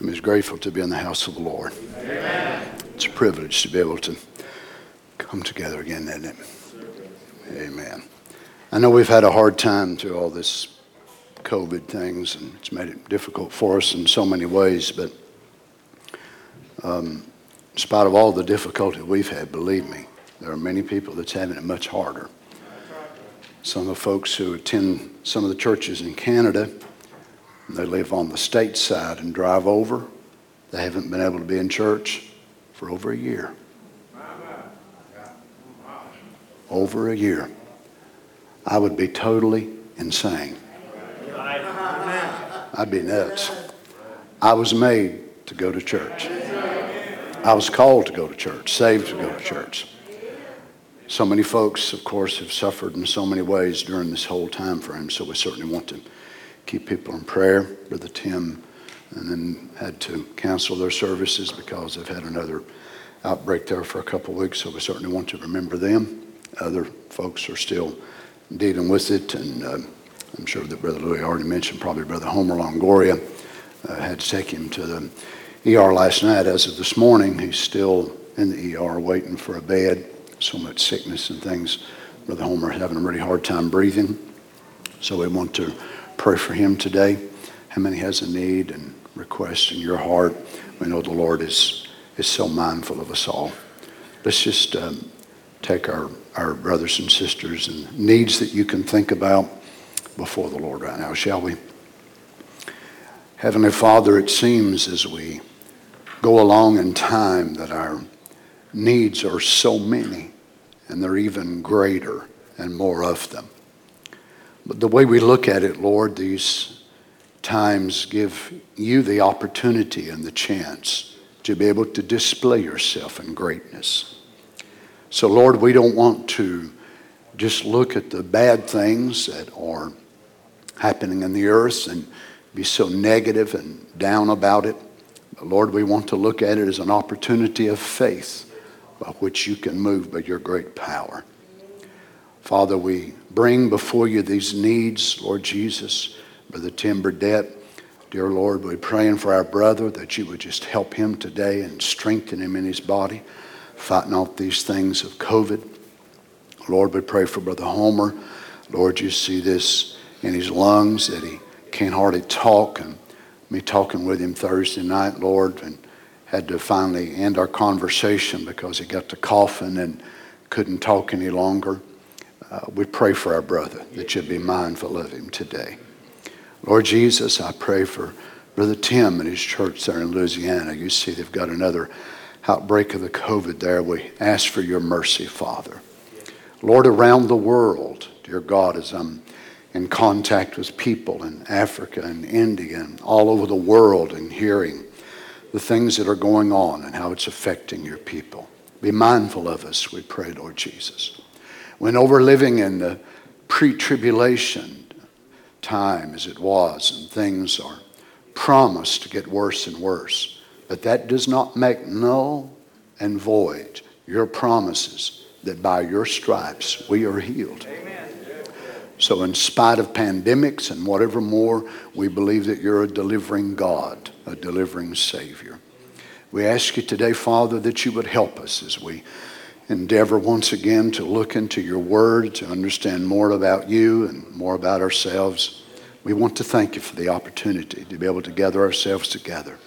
I'm just grateful to be in the house of the Lord. Amen. It's a privilege to be able to come together again, isn't it? Amen. I know we've had a hard time through all this COVID things, and it's made it difficult for us in so many ways, but um, in spite of all the difficulty we've had, believe me, there are many people that's having it much harder. Some of the folks who attend some of the churches in Canada, they live on the state side and drive over. They haven't been able to be in church for over a year. Over a year. I would be totally insane. I'd be nuts. I was made to go to church. I was called to go to church, saved to go to church. So many folks, of course, have suffered in so many ways during this whole time frame, so we certainly want to keep people in prayer. Brother Tim and then had to cancel their services because they've had another outbreak there for a couple of weeks, so we certainly want to remember them. Other folks are still dealing with it, and uh, I'm sure that Brother Louis already mentioned, probably Brother Homer Longoria uh, had to take him to the ER last night. As of this morning, he's still in the ER waiting for a bed so much sickness and things. Brother Homer having a really hard time breathing. So we want to pray for him today. How many has a need and request in your heart? We know the Lord is, is so mindful of us all. Let's just um, take our, our brothers and sisters and needs that you can think about before the Lord right now, shall we? Heavenly Father, it seems as we go along in time that our needs are so many, and they're even greater and more of them. The way we look at it, Lord, these times give you the opportunity and the chance to be able to display yourself in greatness. So, Lord, we don't want to just look at the bad things that are happening in the earth and be so negative and down about it. But Lord, we want to look at it as an opportunity of faith by which you can move by your great power. Father, we bring before you these needs, Lord Jesus, Brother Tim Burdett. Dear Lord, we're praying for our brother that you would just help him today and strengthen him in his body, fighting off these things of COVID. Lord, we pray for Brother Homer. Lord, you see this in his lungs that he can't hardly talk. And me talking with him Thursday night, Lord, and had to finally end our conversation because he got to coughing and couldn't talk any longer. Uh, we pray for our brother that you'd be mindful of him today. Lord Jesus, I pray for Brother Tim and his church there in Louisiana. You see they've got another outbreak of the COVID there. We ask for your mercy, Father. Lord, around the world, dear God, as I'm in contact with people in Africa and India and all over the world and hearing the things that are going on and how it's affecting your people. Be mindful of us, we pray, Lord Jesus. When over living in the pre tribulation time as it was, and things are promised to get worse and worse, but that does not make null and void your promises that by your stripes we are healed. Amen. So, in spite of pandemics and whatever more, we believe that you're a delivering God, a delivering Savior. We ask you today, Father, that you would help us as we endeavor once again to look into your word, to understand more about you and more about ourselves. We want to thank you for the opportunity to be able to gather ourselves together.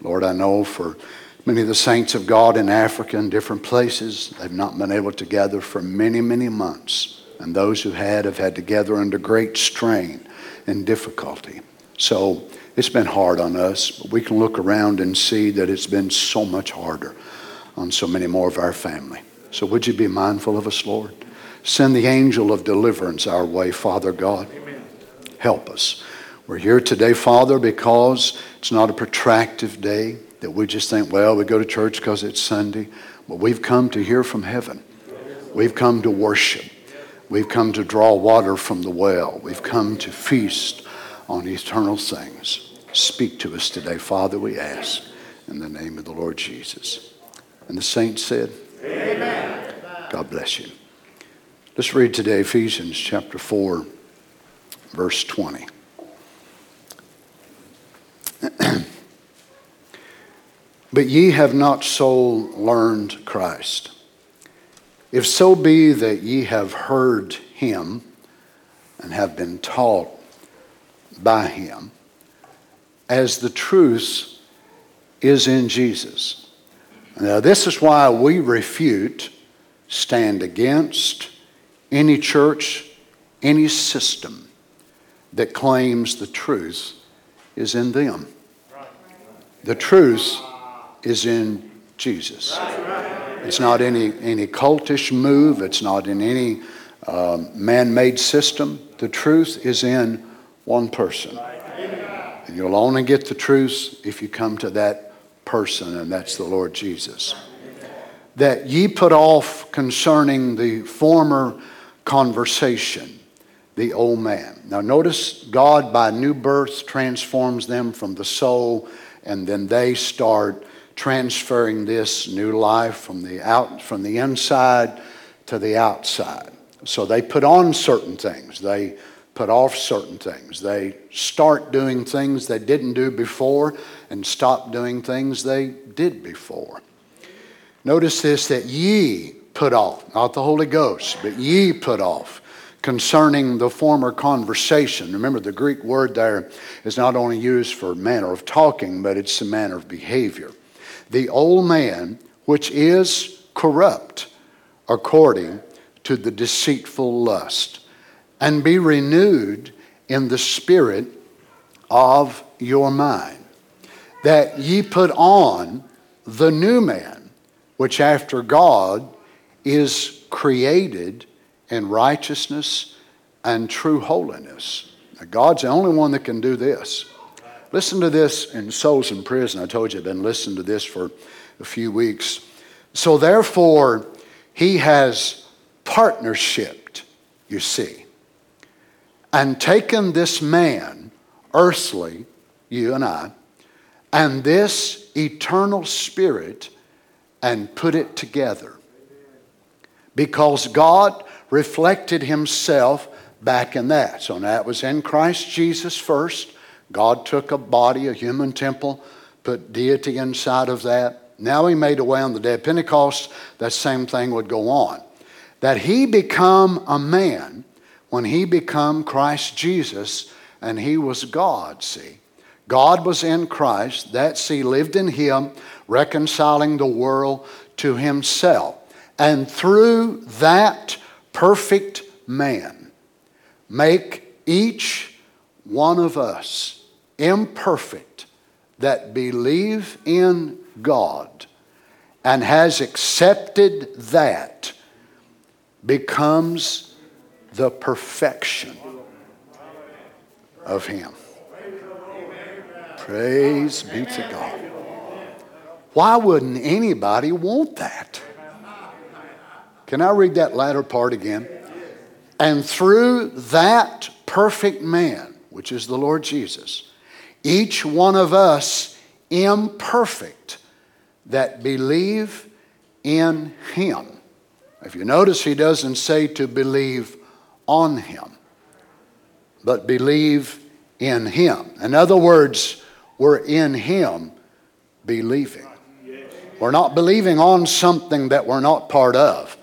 Lord, I know for many of the saints of God in Africa and different places, they've not been able to gather for many, many months. And those who had have had to gather under great strain and difficulty. So it's been hard on us, but we can look around and see that it's been so much harder on so many more of our family. So would you be mindful of us, Lord? Send the angel of deliverance our way, Father God. Amen. Help us. We're here today, Father, because it's not a protractive day that we just think, well, we go to church because it's Sunday. But we've come to hear from heaven. We've come to worship. We've come to draw water from the well. We've come to feast on eternal things. Speak to us today, Father, we ask, in the name of the Lord Jesus. And the saints said, Amen. God bless you. Let's read today Ephesians chapter 4, verse 20. But ye have not so learned Christ. If so be that ye have heard him and have been taught by him, as the truth is in Jesus. Now, this is why we refute, stand against any church, any system that claims the truth is in them. The truth is in Jesus. It's not any, any cultish move, it's not in any um, man made system. The truth is in one person. And you'll only get the truth if you come to that person, and that's the Lord Jesus. That ye put off concerning the former conversation, the old man. Now, notice God by new birth transforms them from the soul, and then they start transferring this new life from the out from the inside to the outside. So they put on certain things. They put off certain things. They start doing things they didn't do before and stop doing things they did before. Notice this that ye put off, not the Holy Ghost, but ye put off concerning the former conversation. Remember, the Greek word there is not only used for manner of talking, but it's a manner of behavior. The old man, which is corrupt according to the deceitful lust, and be renewed in the spirit of your mind, that ye put on the new man, which after God is created in righteousness and true holiness. Now, God's the only one that can do this. Listen to this in Souls in Prison. I told you I've been listening to this for a few weeks. So, therefore, he has partnershiped, you see, and taken this man, earthly, you and I, and this eternal spirit and put it together. Because God reflected himself back in that. So that was in Christ Jesus first. God took a body, a human temple, put deity inside of that. Now he made a way on the day of Pentecost, that same thing would go on. That he become a man when he become Christ Jesus and he was God, see. God was in Christ, that see lived in him, reconciling the world to himself. And through that perfect man, make each one of us imperfect that believe in God and has accepted that becomes the perfection of Him. Praise be to God. Why wouldn't anybody want that? Can I read that latter part again? And through that perfect man, which is the Lord Jesus, each one of us imperfect that believe in him. If you notice, he doesn't say to believe on him, but believe in him. In other words, we're in him believing. We're not believing on something that we're not part of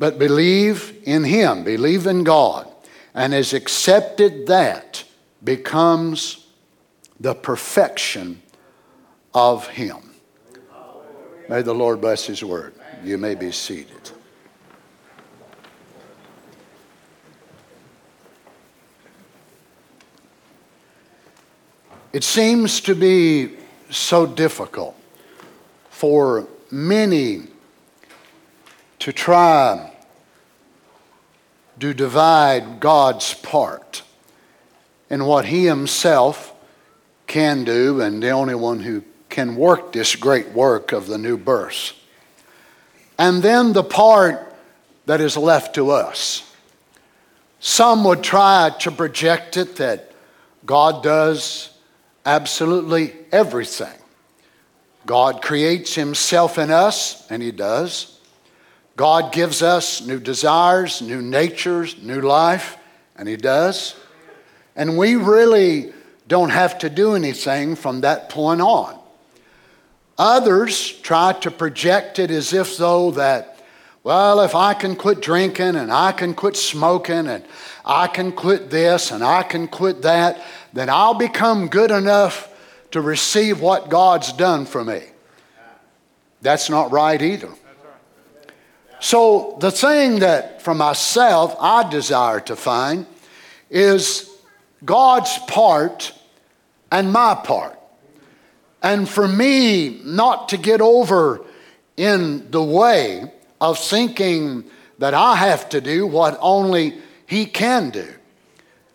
but believe in Him, believe in God, and has accepted that becomes the perfection of Him. May the Lord bless His word. You may be seated. It seems to be so difficult for many to try to divide God's part in what He Himself can do, and the only one who can work this great work of the new birth. And then the part that is left to us. Some would try to project it that God does absolutely everything. God creates Himself in us, and He does. God gives us new desires, new natures, new life, and He does. And we really don't have to do anything from that point on. Others try to project it as if though that, well, if I can quit drinking and I can quit smoking and I can quit this and I can quit that, then I'll become good enough to receive what God's done for me. That's not right either. So, the thing that for myself I desire to find is God's part and my part. And for me, not to get over in the way of thinking that I have to do what only He can do.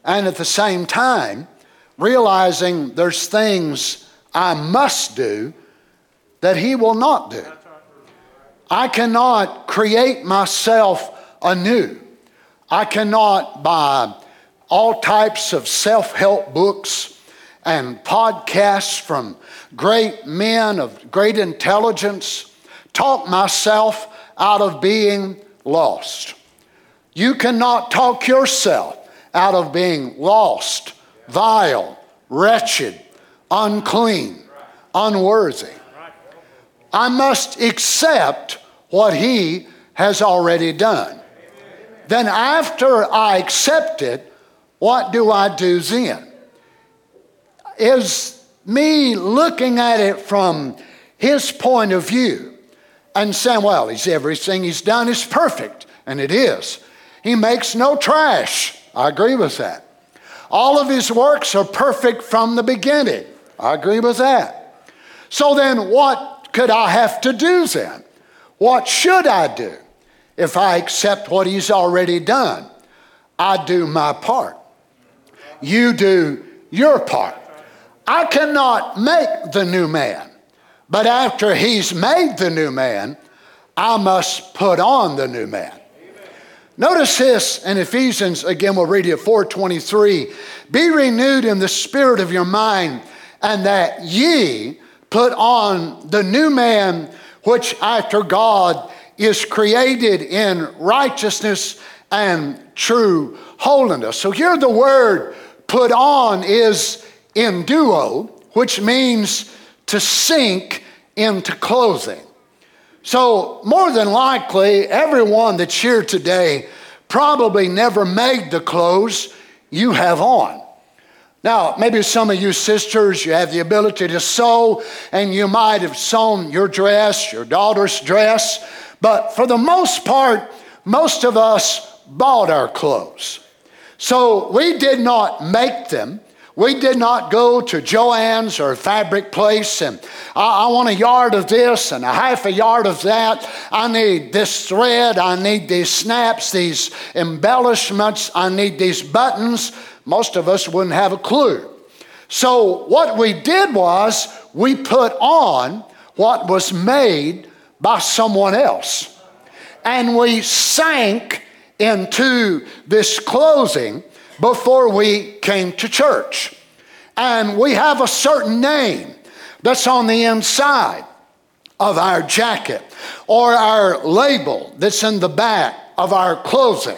And at the same time, realizing there's things I must do that He will not do. I cannot create myself anew. I cannot, buy all types of self help books and podcasts from great men of great intelligence, talk myself out of being lost. You cannot talk yourself out of being lost, vile, wretched, unclean, unworthy. I must accept what He has already done. Then, after I accept it, what do I do then? Is me looking at it from His point of view and saying, well, he's, everything He's done is perfect, and it is. He makes no trash. I agree with that. All of His works are perfect from the beginning. I agree with that. So then, what could I have to do then? What should I do if I accept what He's already done? I do my part. You do your part. I cannot make the new man, but after He's made the new man, I must put on the new man. Notice this in Ephesians, again, we'll read it 423. Be renewed in the spirit of your mind, and that ye put on the new man, which after God is created in righteousness and true holiness. So here the word put on is enduo, which means to sink into clothing. So, more than likely, everyone that's here today probably never made the clothes you have on. Now, maybe some of you sisters, you have the ability to sew, and you might have sewn your dress, your daughter's dress, but for the most part, most of us bought our clothes. So we did not make them. We did not go to Joann's or fabric place and I, I, want a yard of this and a half a yard of that. I need this thread. I need these snaps, these embellishments. I need these buttons most of us wouldn't have a clue. So, what we did was we put on what was made by someone else. And we sank into this clothing before we came to church. And we have a certain name that's on the inside of our jacket or our label that's in the back of our clothing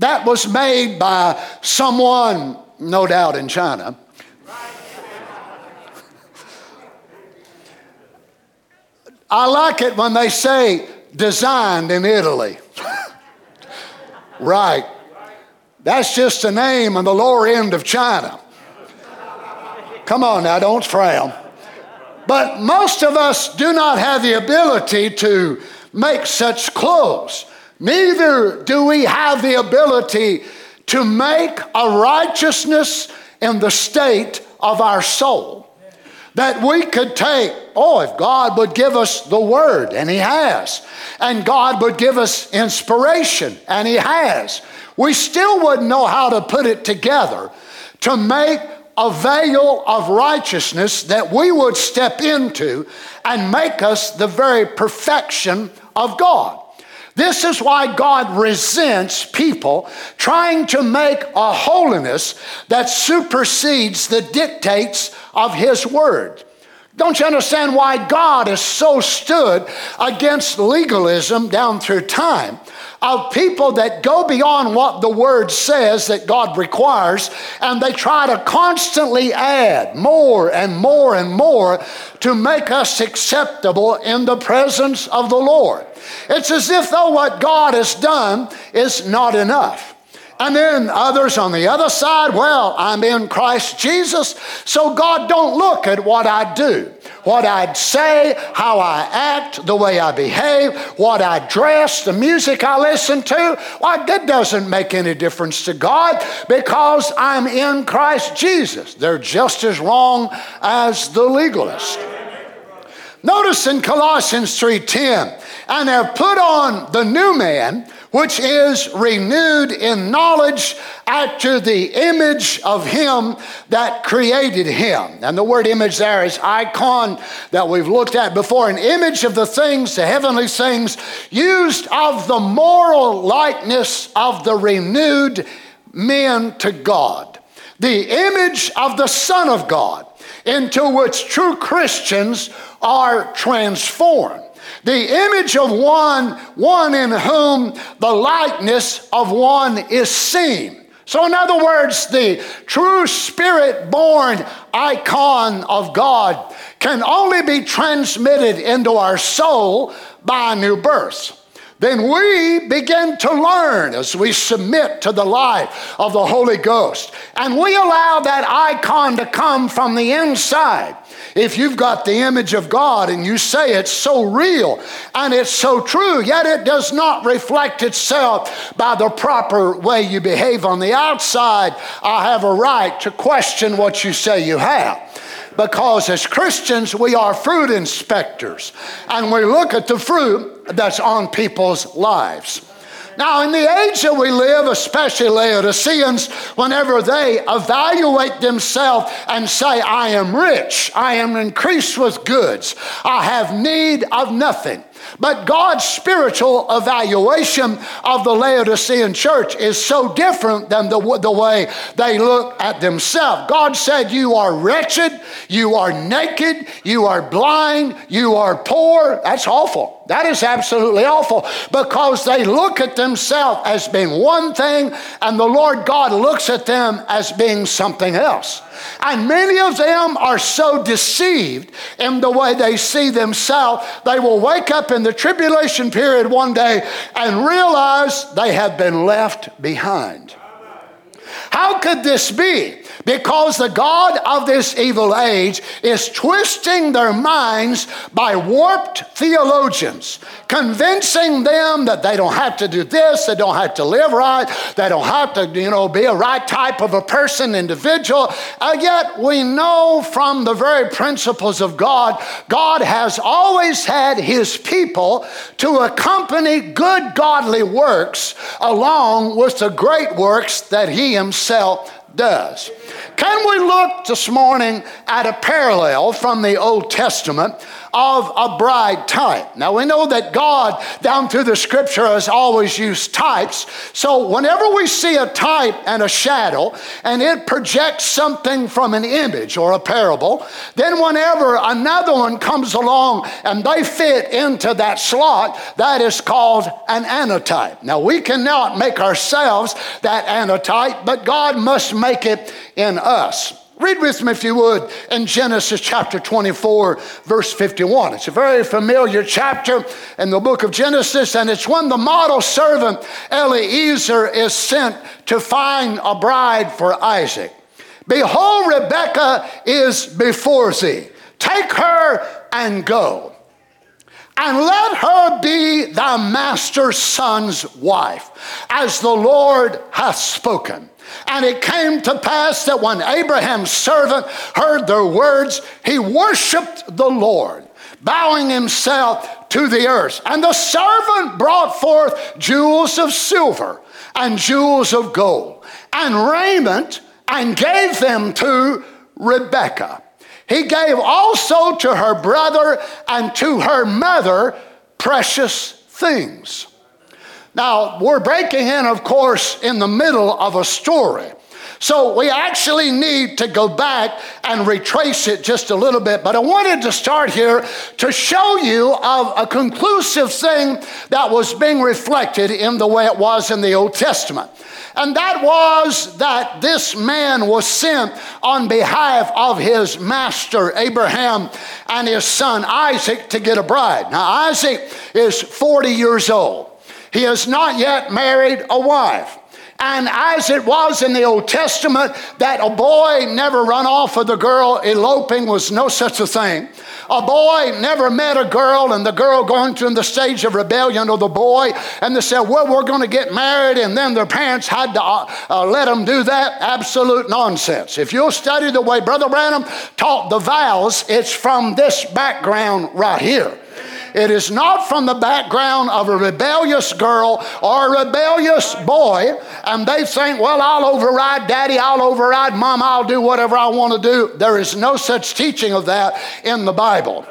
that was made by someone, no doubt in China. I like it when they say designed in Italy. right. That's just a name on the lower end of China. Come on now, don't frown. But most of us do not have the ability to make such clothes. Neither do we have the ability to make a righteousness in the state of our soul. That we could take, oh, if God would give us the word, and He has, and God would give us inspiration, and He has, we still wouldn't know how to put it together to make a veil of righteousness that we would step into and make us the very perfection of God. This is why God resents people trying to make a holiness that supersedes the dictates of His Word. Don't you understand why God has so stood against legalism down through time? Of people that go beyond what the word says that God requires, and they try to constantly add more and more and more to make us acceptable in the presence of the Lord. It's as if though what God has done is not enough. And then others on the other side, well, I'm in Christ Jesus, so God don't look at what I do, what I say, how I act, the way I behave, what I dress, the music I listen to. Why, that doesn't make any difference to God because I'm in Christ Jesus. They're just as wrong as the legalist. Notice in Colossians 3:10, and have put on the new man which is renewed in knowledge after the image of him that created him. And the word image there is icon that we've looked at before, an image of the things, the heavenly things, used of the moral likeness of the renewed men to God. The image of the Son of God, into which true Christians are transformed the image of one, one in whom the likeness of one is seen. So, in other words, the true spirit born icon of God can only be transmitted into our soul by new birth then we begin to learn as we submit to the life of the Holy Ghost. And we allow that icon to come from the inside. If you've got the image of God and you say it's so real and it's so true, yet it does not reflect itself by the proper way you behave on the outside, I have a right to question what you say you have because as Christians, we are fruit inspectors and we look at the fruit that's on people's lives. Now, in the age that we live, especially Laodiceans, whenever they evaluate themselves and say, I am rich, I am increased with goods, I have need of nothing. But God's spiritual evaluation of the Laodicean church is so different than the, the way they look at themselves. God said, You are wretched, you are naked, you are blind, you are poor. That's awful. That is absolutely awful because they look at themselves as being one thing, and the Lord God looks at them as being something else. And many of them are so deceived in the way they see themselves, they will wake up in the tribulation period one day and realize they have been left behind. How could this be? Because the God of this evil age is twisting their minds by warped theologians, convincing them that they don't have to do this, they don't have to live right, they don't have to, you know, be a right type of a person, individual. And yet we know from the very principles of God, God has always had his people to accompany good godly works along with the great works that he himself does. Can we look this morning at a parallel from the Old Testament of a bride type. Now we know that God, down through the scripture, has always used types. So whenever we see a type and a shadow, and it projects something from an image or a parable, then whenever another one comes along and they fit into that slot, that is called an antitype. Now we cannot make ourselves that antitype, but God must make it in us. Read with me, if you would, in Genesis chapter 24, verse 51. It's a very familiar chapter in the book of Genesis, and it's when the model servant Eliezer is sent to find a bride for Isaac. Behold, Rebekah is before thee. Take her and go. And let her be thy master's son's wife, as the Lord hath spoken. And it came to pass that when Abraham's servant heard their words, he worshiped the Lord, bowing himself to the earth. And the servant brought forth jewels of silver and jewels of gold and raiment and gave them to Rebekah. He gave also to her brother and to her mother precious things. Now, we're breaking in, of course, in the middle of a story. So we actually need to go back and retrace it just a little bit. But I wanted to start here to show you of a conclusive thing that was being reflected in the way it was in the Old Testament. And that was that this man was sent on behalf of his master, Abraham, and his son Isaac to get a bride. Now, Isaac is 40 years old. He has not yet married a wife. And as it was in the Old Testament, that a boy never run off with a girl, eloping was no such a thing. A boy never met a girl, and the girl going through the stage of rebellion of the boy, and they said, Well, we're going to get married, and then their parents had to uh, uh, let them do that. Absolute nonsense. If you'll study the way Brother Branham taught the vows, it's from this background right here. It is not from the background of a rebellious girl or a rebellious boy, and they think, well, I'll override daddy, I'll override mom, I'll do whatever I want to do. There is no such teaching of that in the Bible.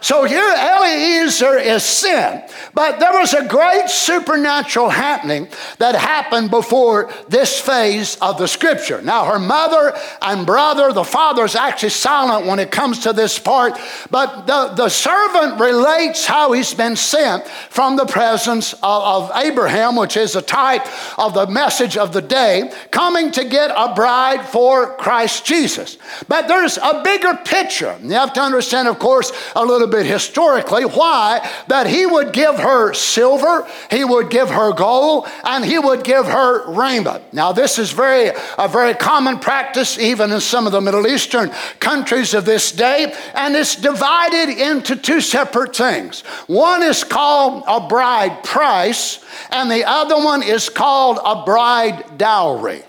So here Eliezer is sin. But there was a great supernatural happening that happened before this phase of the scripture. Now, her mother and brother, the father is actually silent when it comes to this part, but the, the servant relates how he's been sent from the presence of, of Abraham, which is a type of the message of the day, coming to get a bride for Christ Jesus. But there's a bigger picture. You have to understand, of course, a little bit bit historically why that he would give her silver, he would give her gold, and he would give her raiment. Now, this is very a very common practice even in some of the Middle Eastern countries of this day, and it's divided into two separate things. One is called a bride price, and the other one is called a bride dowry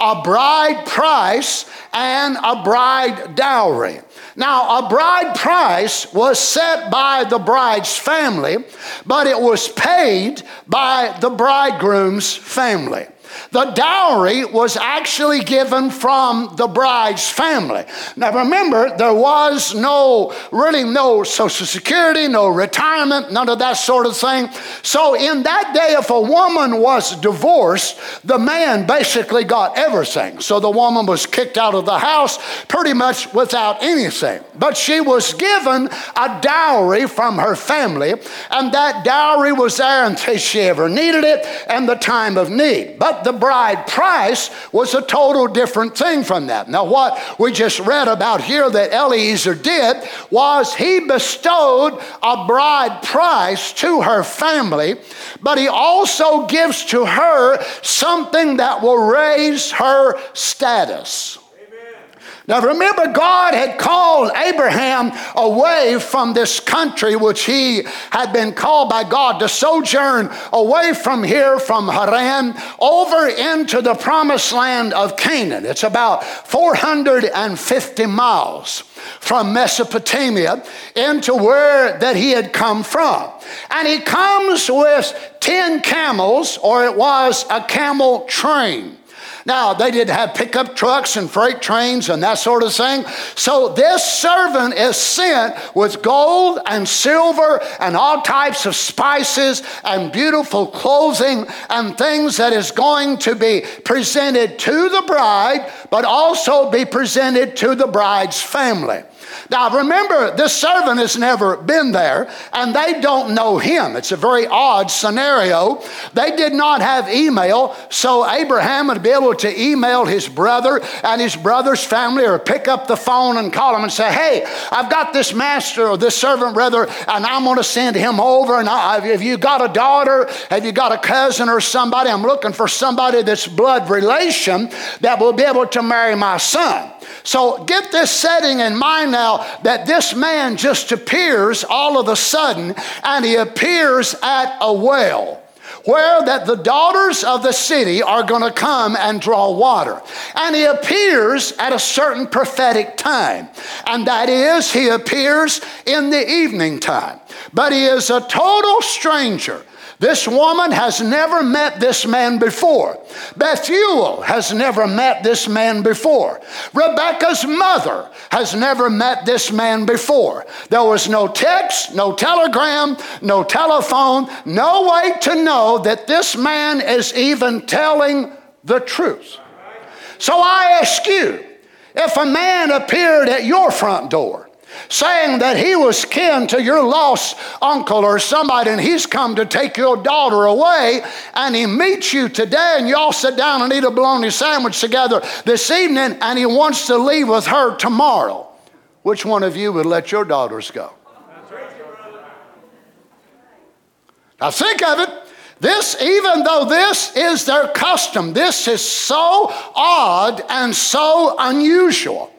a bride price and a bride dowry. Now, a bride price was set by the bride's family, but it was paid by the bridegroom's family. The dowry was actually given from the bride's family. Now remember, there was no, really no social security, no retirement, none of that sort of thing. So in that day, if a woman was divorced, the man basically got everything. So the woman was kicked out of the house pretty much without anything. But she was given a dowry from her family, and that dowry was there until she ever needed it and the time of need. But the bride price was a total different thing from that. Now, what we just read about here that Eliezer did was he bestowed a bride price to her family, but he also gives to her something that will raise her status. Now remember, God had called Abraham away from this country which he had been called by God to sojourn away from here, from Haran, over into the promised land of Canaan. It's about 450 miles from Mesopotamia into where that he had come from. And he comes with 10 camels, or it was a camel train. Now, they did have pickup trucks and freight trains and that sort of thing. So this servant is sent with gold and silver and all types of spices and beautiful clothing and things that is going to be presented to the bride, but also be presented to the bride's family. Now remember, this servant has never been there and they don't know him. It's a very odd scenario. They did not have email, so Abraham would be able to email his brother and his brother's family or pick up the phone and call him and say, Hey, I've got this master or this servant brother and I'm going to send him over. And I, have you got a daughter? Have you got a cousin or somebody? I'm looking for somebody that's blood relation that will be able to marry my son. So get this setting in mind now that this man just appears all of a sudden and he appears at a well where that the daughters of the city are going to come and draw water. And he appears at a certain prophetic time, and that is he appears in the evening time. But he is a total stranger this woman has never met this man before. Bethuel has never met this man before. Rebekah's mother has never met this man before. There was no text, no telegram, no telephone, no way to know that this man is even telling the truth. So I ask you, if a man appeared at your front door, saying that he was kin to your lost uncle or somebody and he's come to take your daughter away and he meets you today and y'all sit down and eat a bologna sandwich together this evening and he wants to leave with her tomorrow. Which one of you would let your daughters go? Now think of it. This, even though this is their custom, this is so odd and so unusual.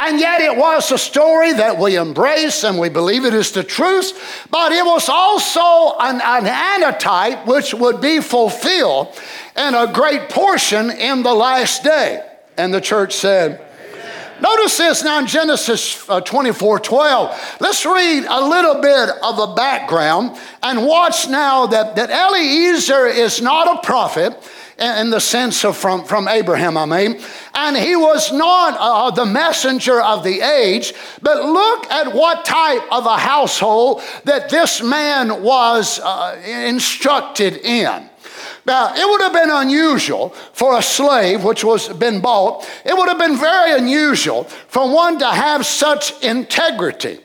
And yet it was a story that we embrace and we believe it is the truth, but it was also an, an antitype which would be fulfilled in a great portion in the last day. And the church said, Notice this now in Genesis uh, 24 12. Let's read a little bit of the background and watch now that, that Eliezer is not a prophet in the sense of from, from Abraham, I mean. And he was not uh, the messenger of the age, but look at what type of a household that this man was uh, instructed in. Now, it would have been unusual for a slave which was been bought. It would have been very unusual for one to have such integrity.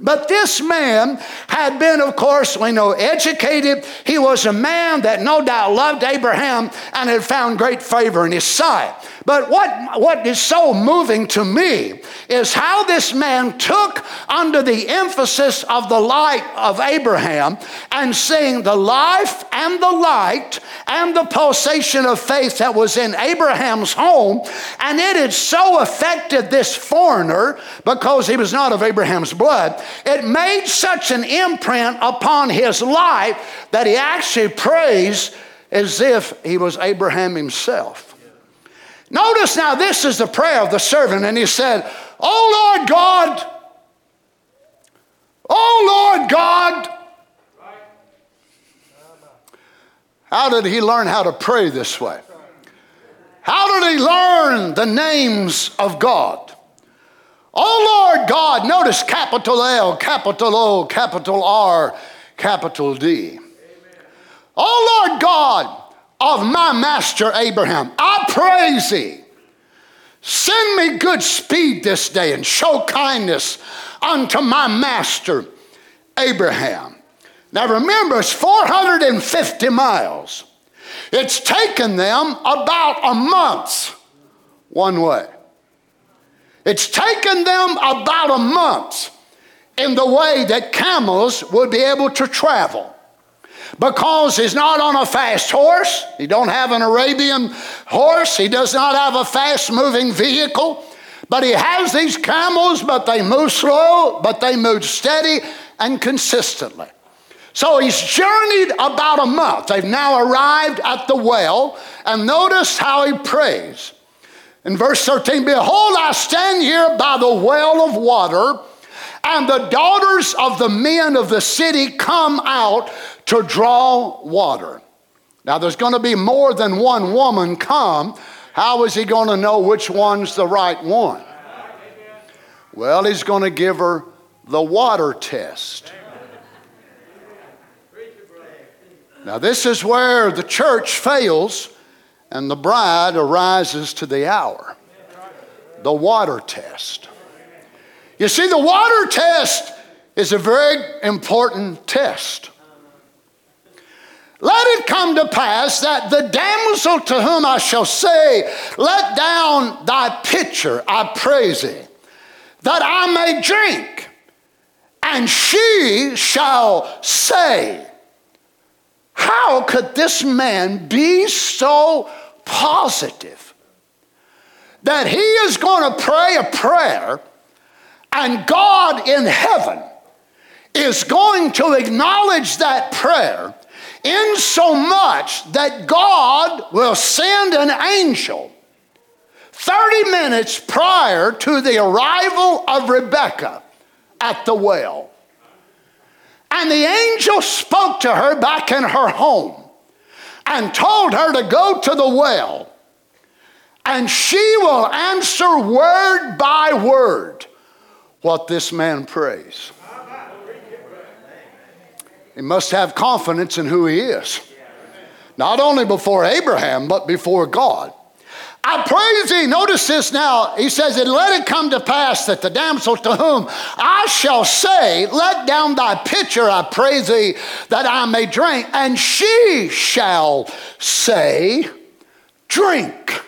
But this man had been, of course, we know, educated. He was a man that no doubt loved Abraham and had found great favor in his sight. But what, what is so moving to me is how this man took under the emphasis of the light of Abraham and seeing the life and the light and the pulsation of faith that was in Abraham's home. And it had so affected this foreigner because he was not of Abraham's blood. It made such an imprint upon his life that he actually prays as if he was Abraham himself. Notice now, this is the prayer of the servant, and he said, Oh Lord God, oh Lord God. How did he learn how to pray this way? How did he learn the names of God? Oh Lord God, notice capital L, capital O, capital R, capital D. Oh Lord God, of my master Abraham. I praise thee. Send me good speed this day and show kindness unto my master Abraham. Now remember, it's 450 miles. It's taken them about a month one way. It's taken them about a month in the way that camels would be able to travel because he's not on a fast horse. He don't have an Arabian horse. He does not have a fast moving vehicle. But he has these camels, but they move slow, but they move steady and consistently. So he's journeyed about a month. They've now arrived at the well, and notice how he prays. In verse 13, Behold, I stand here by the well of water, and the daughters of the men of the city come out to draw water. Now, there's going to be more than one woman come. How is he going to know which one's the right one? Well, he's going to give her the water test. Now, this is where the church fails and the bride arises to the hour. The water test. You see, the water test is a very important test. Let it come to pass that the damsel to whom I shall say, Let down thy pitcher, I praise thee, that I may drink. And she shall say, How could this man be so positive that he is going to pray a prayer and God in heaven is going to acknowledge that prayer? in so much that God will send an angel 30 minutes prior to the arrival of Rebekah at the well. And the angel spoke to her back in her home and told her to go to the well. And she will answer word by word what this man prays. He must have confidence in who he is. Not only before Abraham, but before God. I praise thee. Notice this now. He says, And let it come to pass that the damsel to whom I shall say, Let down thy pitcher, I praise thee, that I may drink. And she shall say, Drink.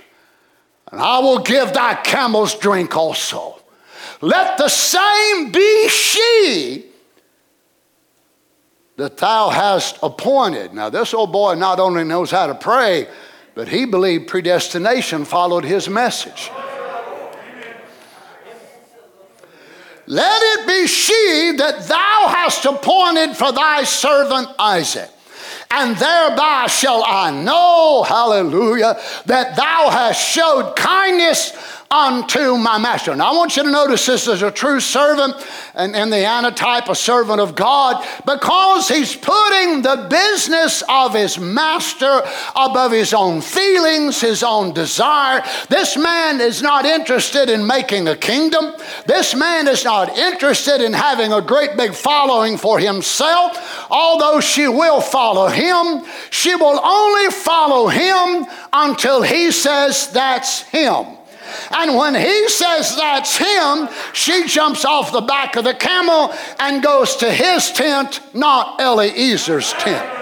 And I will give thy camels drink also. Let the same be she that thou hast appointed. Now, this old boy not only knows how to pray, but he believed predestination followed his message. Let it be she that thou hast appointed for thy servant Isaac. And thereby shall I know, hallelujah, that thou hast showed kindness unto my master. Now, I want you to notice this as a true servant and, and the antitype, a servant of God, because he's putting the business of his master above his own feelings, his own desire. This man is not interested in making a kingdom. This man is not interested in having a great big following for himself. Although she will follow him, she will only follow him until he says that's him. And when he says that's him, she jumps off the back of the camel and goes to his tent, not Eliezer's tent.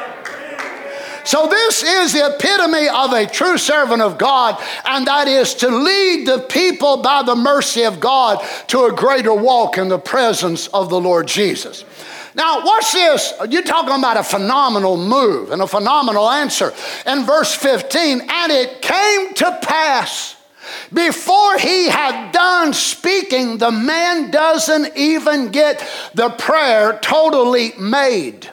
So, this is the epitome of a true servant of God, and that is to lead the people by the mercy of God to a greater walk in the presence of the Lord Jesus. Now, watch this. You're talking about a phenomenal move and a phenomenal answer. In verse 15, and it came to pass before he had done speaking, the man doesn't even get the prayer totally made.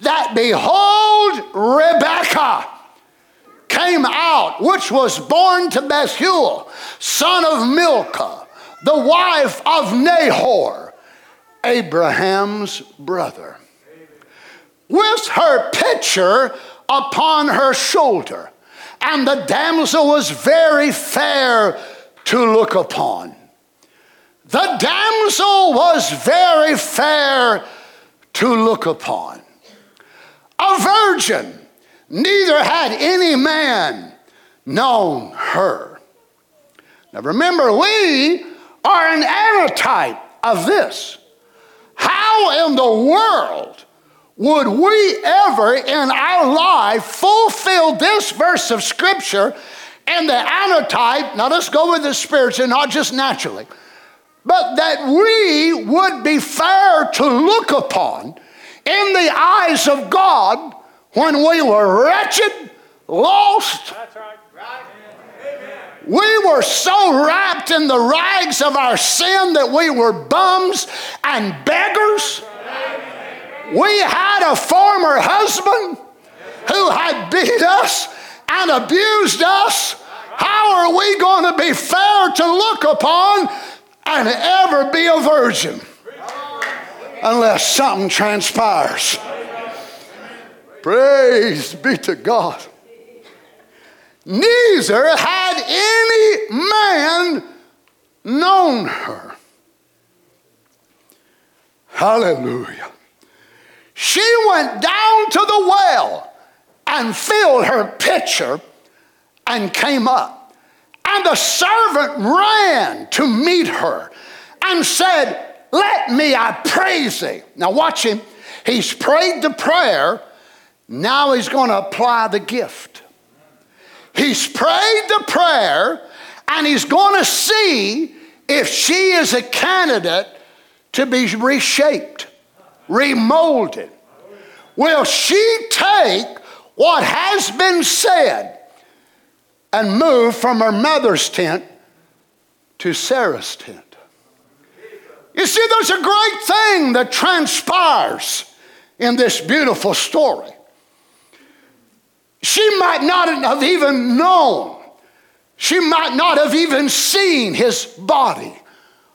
That behold, Rebekah came out, which was born to Bethuel, son of Milcah, the wife of Nahor, Abraham's brother, with her pitcher upon her shoulder and the damsel was very fair to look upon. The damsel was very fair to look upon. A virgin, neither had any man known her. Now remember, we are an antitype of this. How in the world would we ever in our life fulfill this verse of Scripture and the antitype? Now let's go with the spiritual, not just naturally, but that we would be fair to look upon in the eyes of God when we were wretched, lost. We were so wrapped in the rags of our sin that we were bums and beggars. We had a former husband who had beat us and abused us. How are we going to be fair to look upon and ever be a virgin? Unless something transpires. Praise be to God. Neither had any man known her. Hallelujah. She went down to the well and filled her pitcher and came up. And the servant ran to meet her and said, Let me, I praise thee. Now, watch him. He's prayed the prayer. Now he's going to apply the gift. He's prayed the prayer and he's going to see if she is a candidate to be reshaped remolded. Will she take what has been said and move from her mother's tent to Sarah's tent? You see, there's a great thing that transpires in this beautiful story. She might not have even known, she might not have even seen his body.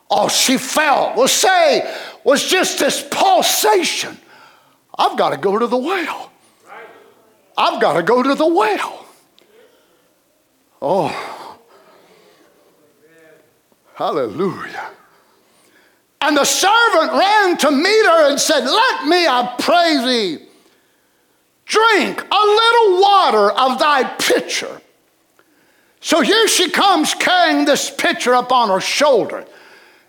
All she felt was say, was just this pulsation. I've got to go to the well. I've got to go to the well. Oh, hallelujah. And the servant ran to meet her and said, Let me, I pray thee, drink a little water of thy pitcher. So here she comes carrying this pitcher up on her shoulder.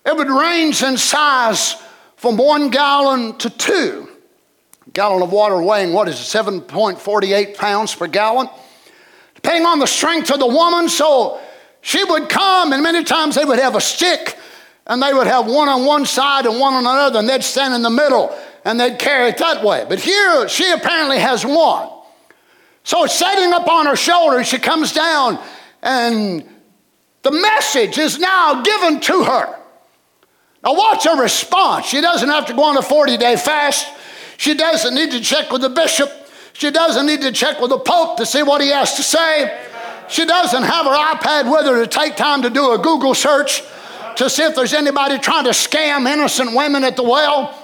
It would range in size from one gallon to two. A gallon of water weighing, what is it, 7.48 pounds per gallon? Depending on the strength of the woman, so she would come, and many times they would have a stick, and they would have one on one side and one on another, and they'd stand in the middle, and they'd carry it that way. But here, she apparently has one. So setting up on her shoulder, she comes down, and the message is now given to her. Now, watch her response. She doesn't have to go on a 40 day fast. She doesn't need to check with the bishop. She doesn't need to check with the Pope to see what he has to say. She doesn't have her iPad with her to take time to do a Google search to see if there's anybody trying to scam innocent women at the well.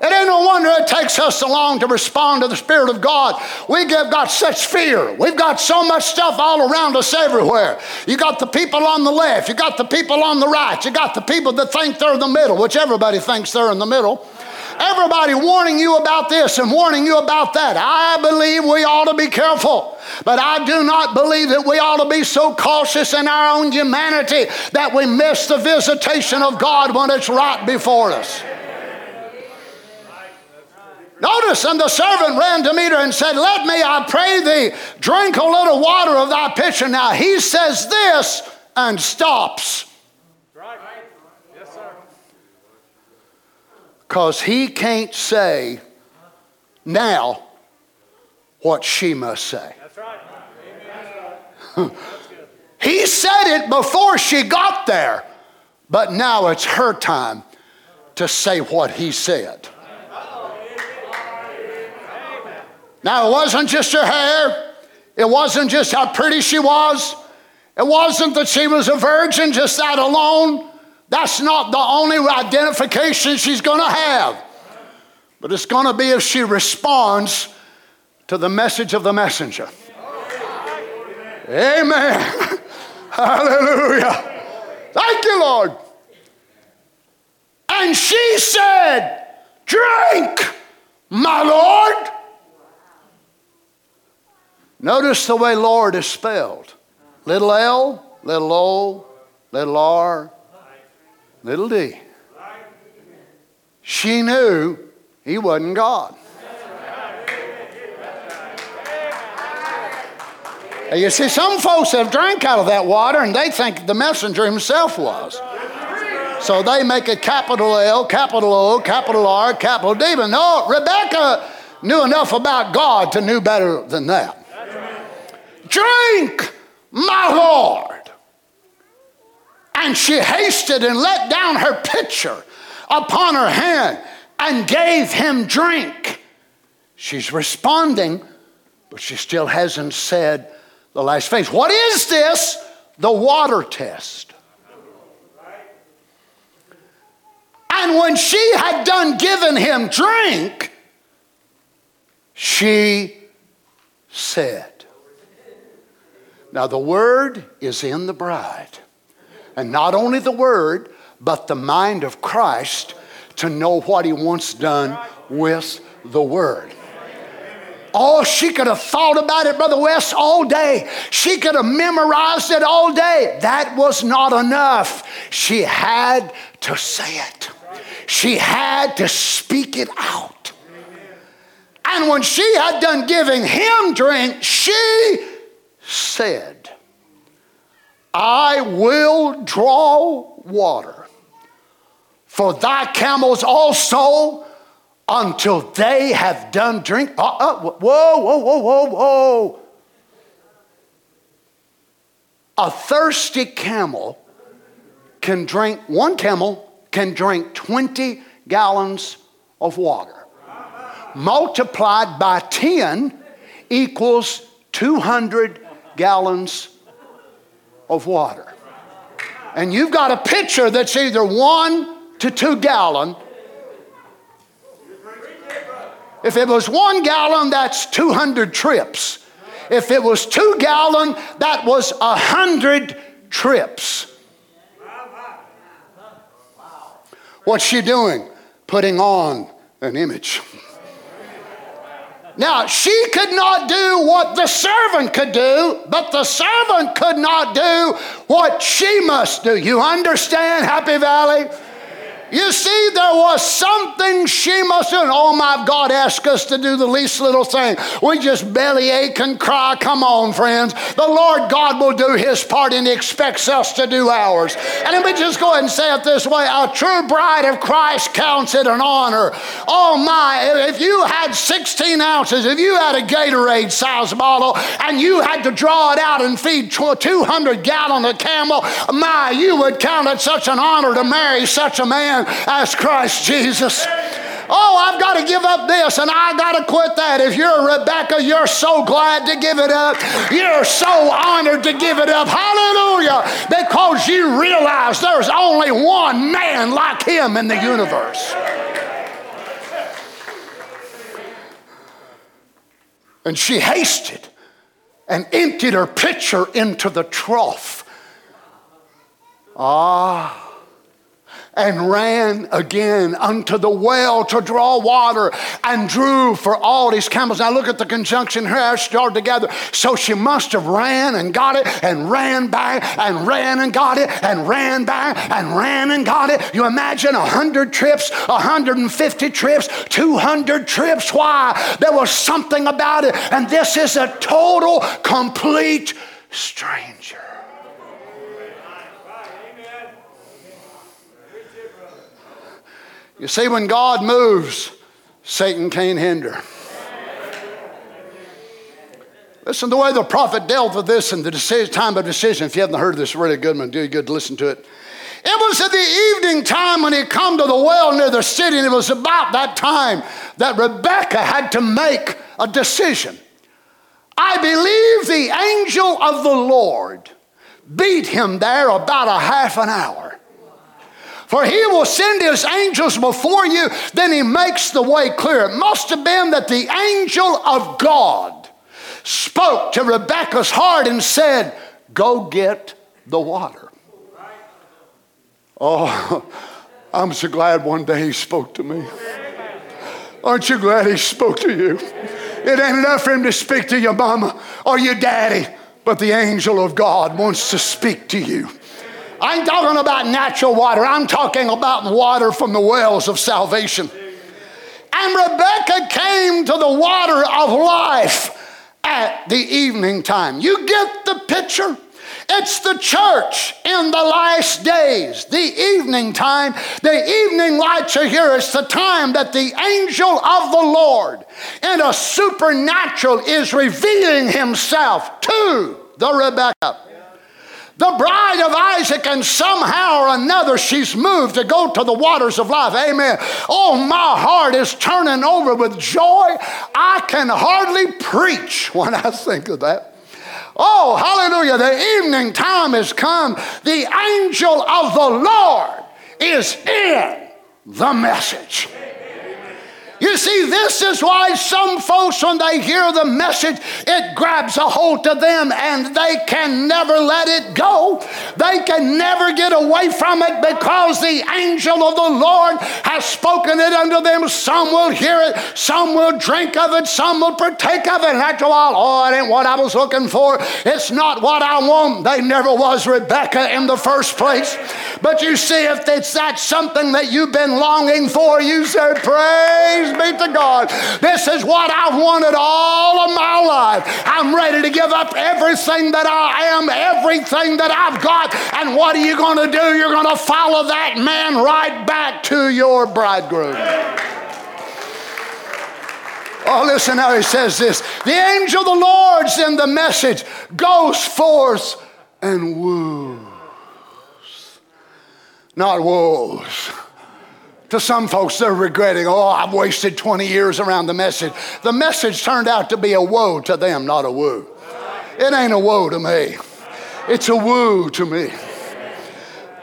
It ain't no wonder it takes us so long to respond to the Spirit of God. We have got such fear. We've got so much stuff all around us everywhere. You got the people on the left, you got the people on the right, you got the people that think they're in the middle, which everybody thinks they're in the middle. Everybody warning you about this and warning you about that. I believe we ought to be careful, but I do not believe that we ought to be so cautious in our own humanity that we miss the visitation of God when it's right before us. Notice, and the servant ran to meet her and said, Let me, I pray thee, drink a little water of thy pitcher. Now he says this and stops. Right. Yes, sir. Because he can't say now what she must say. That's right. he said it before she got there, but now it's her time to say what he said. Now, it wasn't just her hair, it wasn't just how pretty she was, it wasn't that she was a virgin, just that alone. That's not the only identification she's going to have. But it's going to be if she responds to the message of the messenger. Amen. Hallelujah. Thank you, Lord. And she said, Drink, my Lord. Notice the way Lord is spelled little l, little o, little r, little d. She knew he wasn't God. You see, some folks have drank out of that water and they think the messenger himself was. So they make it capital L, capital O, capital R, capital D. But no, Rebekah knew enough about God to know better than that. Drink, my Lord. And she hasted and let down her pitcher upon her hand and gave him drink. She's responding, but she still hasn't said the last phase. What is this? The water test. And when she had done giving him drink, she said, now, the word is in the bride. And not only the word, but the mind of Christ to know what he wants done with the word. Oh, she could have thought about it, Brother West, all day. She could have memorized it all day. That was not enough. She had to say it, she had to speak it out. And when she had done giving him drink, she said, I will draw water for thy camels also until they have done drink. Uh, uh, whoa, whoa, whoa, whoa, whoa. A thirsty camel can drink, one camel can drink 20 gallons of water. Multiplied by 10 equals 200 gallons of water. And you've got a pitcher that's either one to two gallon. If it was one gallon, that's 200 trips. If it was two gallon, that was a hundred trips. What's she doing? Putting on an image. Now, she could not do what the servant could do, but the servant could not do what she must do. You understand, Happy Valley? You see, there was something she must do. Oh my God, ask us to do the least little thing. We just belly ache and cry. Come on, friends. The Lord God will do his part and he expects us to do ours. And let me just go ahead and say it this way a true bride of Christ counts it an honor. Oh my, if you had 16 ounces, if you had a Gatorade size bottle and you had to draw it out and feed 200 gallon of camel, my, you would count it such an honor to marry such a man man as Christ Jesus. Oh, I've got to give up this and I got to quit that. If you're Rebekah, you're so glad to give it up. You're so honored to give it up. Hallelujah. Because you realize there's only one man like him in the universe. And she hasted and emptied her pitcher into the trough. Ah and ran again unto the well to draw water and drew for all his camels. Now look at the conjunction here started together. So she must have ran and got it and ran back and ran and got it and ran back and ran and got it. You imagine a hundred trips, 150 trips, 200 trips. Why? There was something about it. And this is a total, complete stranger. You see, when God moves, Satan can't hinder. Listen, the way the prophet dealt with this in the decision, time of decision, if you haven't heard this, really good one, do good to listen to it. It was at the evening time when he come to the well near the city, and it was about that time that Rebekah had to make a decision. I believe the angel of the Lord beat him there about a half an hour. For he will send his angels before you, then he makes the way clear. It must have been that the angel of God spoke to Rebekah's heart and said, Go get the water. Oh, I'm so glad one day he spoke to me. Aren't you glad he spoke to you? It ain't enough for him to speak to your mama or your daddy, but the angel of God wants to speak to you. I ain't talking about natural water, I'm talking about water from the wells of salvation. And Rebekah came to the water of life at the evening time. You get the picture? It's the church in the last days, the evening time. The evening lights are here. It's the time that the angel of the Lord in a supernatural is revealing himself to the Rebekah the bride of Isaac, and somehow or another she's moved to go to the waters of life. Amen. Oh, my heart is turning over with joy. I can hardly preach when I think of that. Oh, hallelujah. The evening time has come. The angel of the Lord is in the message. You see, this is why some folks, when they hear the message, it grabs a hold to them and they can never let it go. They can never get away from it because the angel of the Lord has spoken it unto them. Some will hear it, some will drink of it, some will partake of it. And after a while, oh, it ain't what I was looking for. It's not what I want. They never was Rebekah in the first place. But you see, if it's that something that you've been longing for, you say, Praise Praise be to God. This is what I've wanted all of my life. I'm ready to give up everything that I am, everything that I've got. And what are you going to do? You're going to follow that man right back to your bridegroom. Oh, listen how he says this. The angel of the Lord's in the message goes forth and woos. Not woes to some folks, they're regretting, oh, I've wasted 20 years around the message. The message turned out to be a woe to them, not a woo. It ain't a woe to me, it's a woo to me.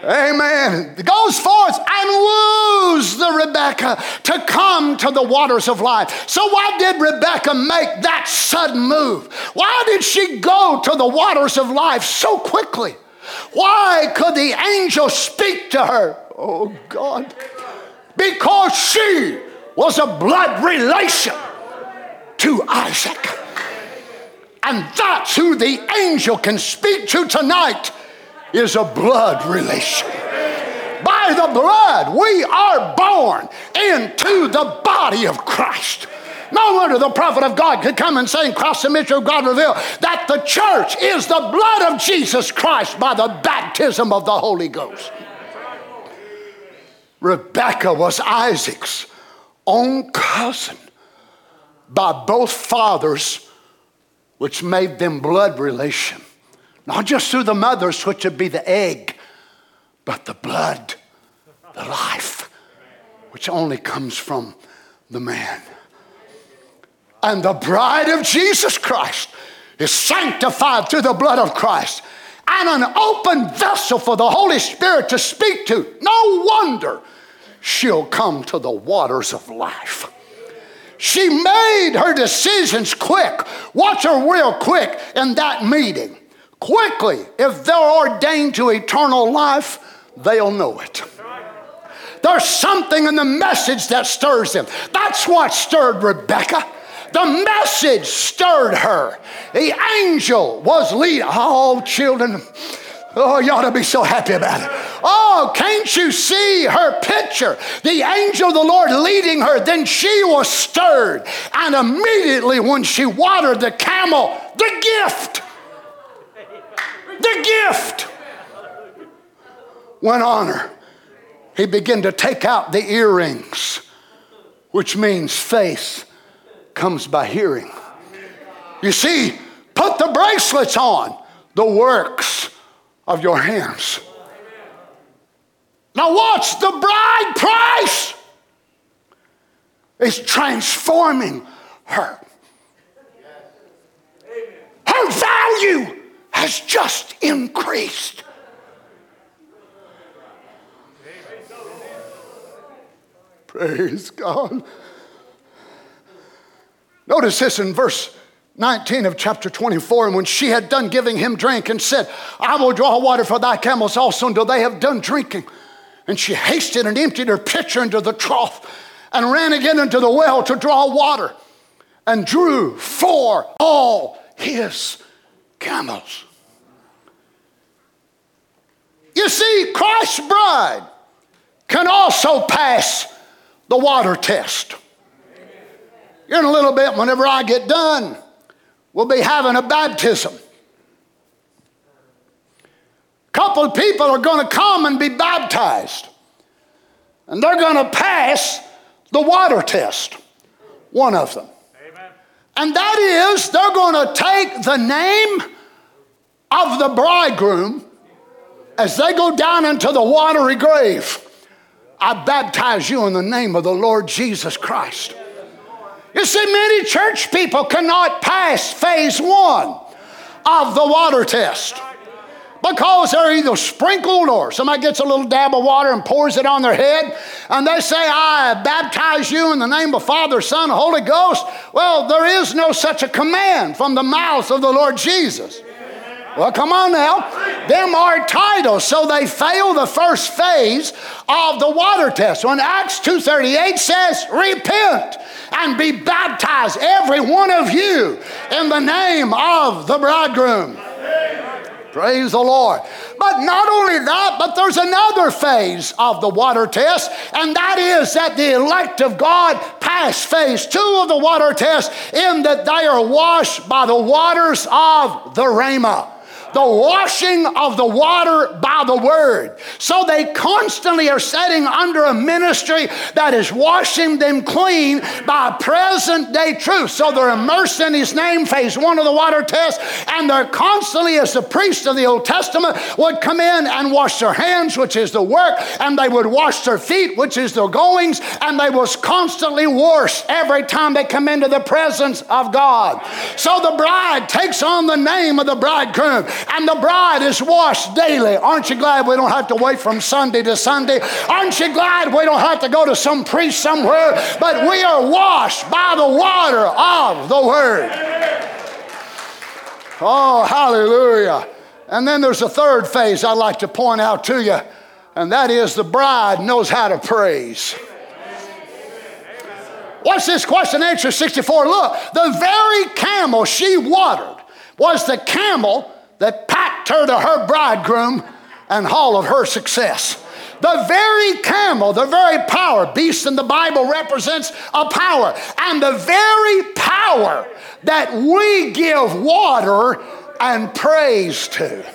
Amen. Goes forth and woos the Rebekah to come to the waters of life. So, why did Rebekah make that sudden move? Why did she go to the waters of life so quickly? Why could the angel speak to her? Oh, God because she was a blood relation to Isaac. And that's who the angel can speak to tonight is a blood relation. By the blood, we are born into the body of Christ. No wonder the prophet of God could come and say, in Cross the mystery of God revealed that the church is the blood of Jesus Christ by the baptism of the Holy Ghost. Rebekah was Isaac's own cousin by both fathers, which made them blood relation. Not just through the mothers, which would be the egg, but the blood, the life, which only comes from the man. And the bride of Jesus Christ is sanctified through the blood of Christ and an open vessel for the Holy Spirit to speak to. No wonder she'll come to the waters of life. She made her decisions quick. Watch her real quick in that meeting. Quickly, if they're ordained to eternal life, they'll know it. There's something in the message that stirs them. That's what stirred Rebekah. The message stirred her. The angel was leading. Oh, children, oh, you ought to be so happy about it. Oh, can't you see her picture? The angel of the Lord leading her. Then she was stirred. And immediately, when she watered the camel, the gift, the gift went on her. He began to take out the earrings, which means faith comes by hearing. You see, put the bracelets on, the works of your hands. Now, watch the bride price is transforming her. Her value has just increased. Praise God. Notice this in verse 19 of chapter 24. And when she had done giving him drink and said, I will draw water for thy camels also until they have done drinking. And she hasted and emptied her pitcher into the trough and ran again into the well to draw water and drew for all his camels. You see, Christ's bride can also pass the water test. In a little bit, whenever I get done, we'll be having a baptism. A couple of people are going to come and be baptized, and they're going to pass the water test, one of them. Amen. And that is, they're going to take the name of the bridegroom as they go down into the watery grave. I baptize you in the name of the Lord Jesus Christ. You see, many church people cannot pass phase one of the water test because they're either sprinkled or somebody gets a little dab of water and pours it on their head and they say, I baptize you in the name of Father, Son, Holy Ghost. Well, there is no such a command from the mouth of the Lord Jesus. Well, come on now. Them are titles, so they fail the first phase of the water test. When Acts 2.38 says, repent and be baptized, every one of you, in the name of the bridegroom. Praise the Lord. But not only that, but there's another phase of the water test, and that is that the elect of God pass phase two of the water test in that they are washed by the waters of the Rhema the washing of the water by the word. So they constantly are setting under a ministry that is washing them clean by present day truth. So they're immersed in his name, phase one of the water test, and they're constantly, as the priest of the Old Testament would come in and wash their hands, which is the work, and they would wash their feet, which is their goings, and they was constantly washed every time they come into the presence of God. So the bride takes on the name of the bridegroom and the bride is washed daily. Aren't you glad we don't have to wait from Sunday to Sunday? Aren't you glad we don't have to go to some priest somewhere, but we are washed by the water of the Word? Oh, hallelujah. And then there's a third phase I'd like to point out to you, and that is the bride knows how to praise. What's this question answer 64? Look, the very camel she watered was the camel that packed her to her bridegroom and haul of her success. The very camel, the very power, beast in the Bible represents a power, and the very power that we give water and praise to.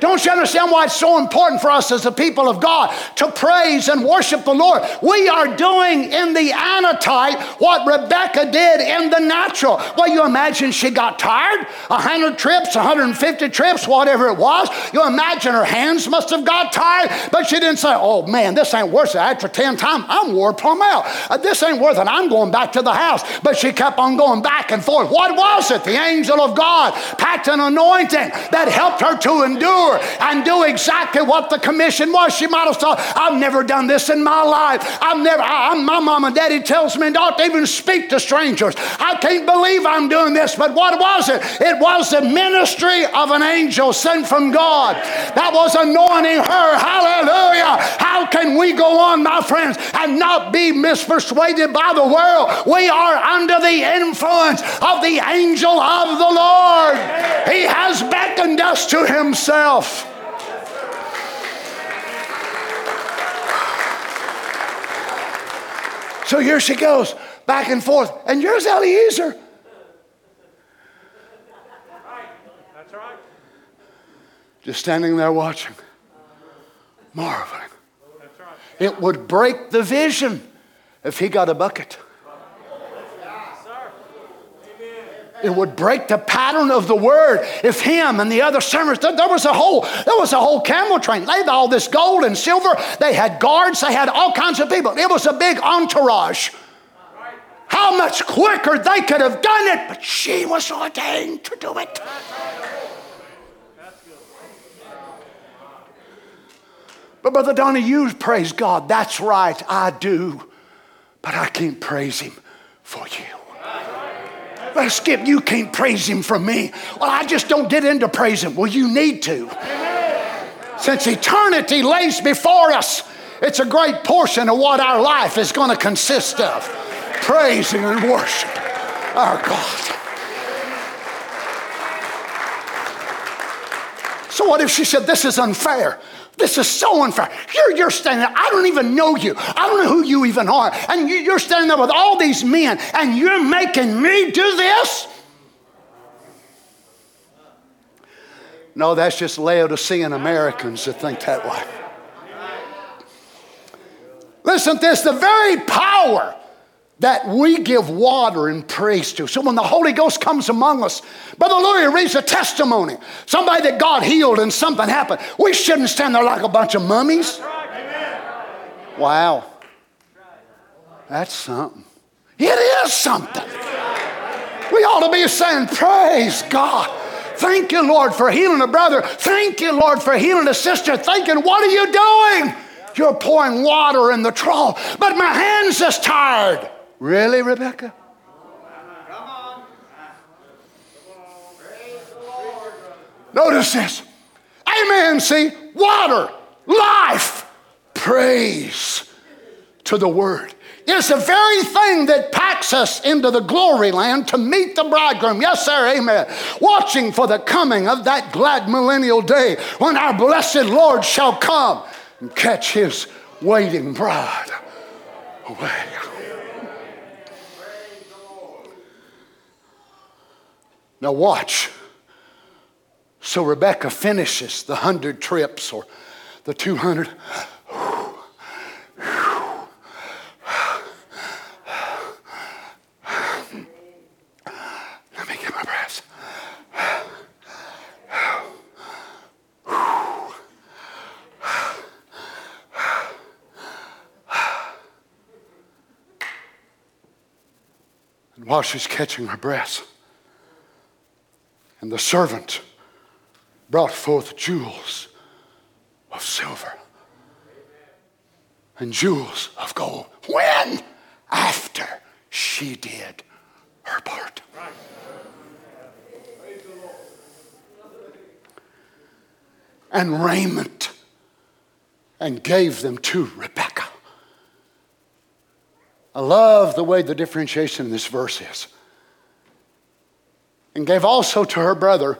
Don't you understand why it's so important for us as the people of God to praise and worship the Lord? We are doing in the anatype what Rebekah did in the natural. Well, you imagine she got tired? 100 trips, 150 trips, whatever it was. You imagine her hands must have got tired, but she didn't say, oh man, this ain't worth it. After 10 times, I'm wore plumb out. Uh, this ain't worth it. I'm going back to the house. But she kept on going back and forth. What was it? The angel of God packed an anointing that helped her to endure and do exactly what the commission was. She might have thought, I've never done this in my life. I've never, I, am my mom and daddy tells me not to even speak to strangers. I can't believe I'm doing this. But what was it? It was the ministry of an angel sent from God that was anointing her. Hallelujah. How can we go on, my friends, and not be mispersuaded by the world? We are under the influence of the angel of the Lord. He has beckoned us to himself. So here she goes, back and forth. And here's Eliezer. Just standing there watching, marveling. It would break the vision if he got a bucket. It would break the pattern of the word if him and the other servants, there, was a whole, there was a whole camel train. They had all this gold and silver. They had guards. They had all kinds of people. It was a big entourage. How much quicker they could have done it, but she was ordained to do it. But Brother Donnie, you praise God. That's right, I do. But I can't praise Him for you. Skip, you can't praise him from me. Well, I just don't get into praising. Well, you need to. Since eternity lays before us, it's a great portion of what our life is going to consist of praising and worship our God. So, what if she said, This is unfair? This is so unfair. You're, you're standing there. I don't even know you. I don't know who you even are. And you, you're standing there with all these men, and you're making me do this? No, that's just Laodicean Americans that think that way. Listen to this the very power that we give water and praise to. So when the Holy Ghost comes among us, Brother Louis reads a testimony, somebody that God healed and something happened. We shouldn't stand there like a bunch of mummies. Wow. That's something. It is something. We ought to be saying, Praise God. Thank you, Lord, for healing a brother. Thank you, Lord, for healing a sister. Thinking, what are you doing? You're pouring water in the trough, but my hands is tired. Really, Rebekah? Come on. Notice this. Amen. See, water, life, praise to the word. It's the very thing that packs us into the glory land to meet the bridegroom. Yes, sir, amen. Watching for the coming of that glad millennial day when our blessed Lord shall come and catch his waiting bride away. Now, watch. So Rebekah finishes the 100 trips or the 200. Let me get my breath. And while she's catching her breath, and the servant brought forth jewels of silver and jewels of gold. When? After she did her part. And raiment and gave them to Rebekah. I love the way the differentiation in this verse is. And gave also to her brother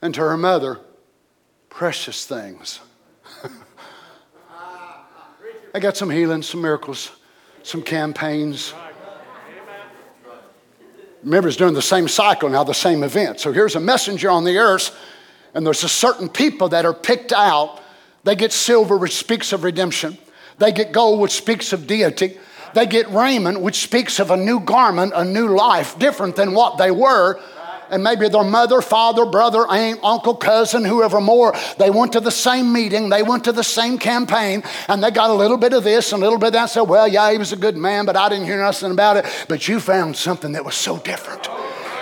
and to her mother precious things. I got some healings, some miracles, some campaigns. Remember, it's doing the same cycle now, the same event. So here's a messenger on the earth, and there's a certain people that are picked out. They get silver, which speaks of redemption. They get gold, which speaks of deity. They get raiment, which speaks of a new garment, a new life, different than what they were and maybe their mother, father, brother, aunt, uncle, cousin, whoever more, they went to the same meeting, they went to the same campaign, and they got a little bit of this and a little bit of that. Said, well, yeah, he was a good man, but I didn't hear nothing about it. But you found something that was so different.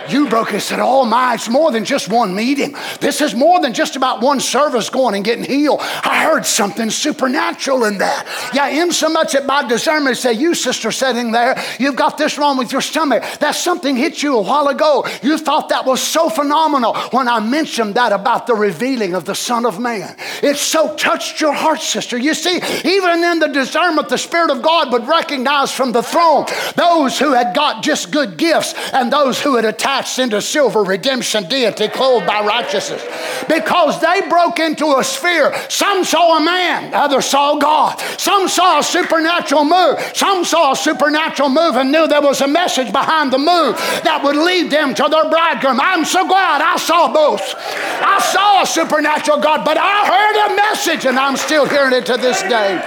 You broke it said, Oh my, it's more than just one meeting. This is more than just about one service going and getting healed. I heard something supernatural in that. Yeah, in so much that my discernment say, You, sister, sitting there, you've got this wrong with your stomach. That something hit you a while ago. You thought that was so phenomenal when I mentioned that about the revealing of the Son of Man. It so touched your heart, sister. You see, even in the discernment, the Spirit of God would recognize from the throne those who had got just good gifts and those who had attacked attached into silver redemption deity clothed by righteousness. Because they broke into a sphere. Some saw a man, others saw God. Some saw a supernatural move. Some saw a supernatural move and knew there was a message behind the move that would lead them to their bridegroom. I'm so glad I saw both. I saw a supernatural God, but I heard a message and I'm still hearing it to this day.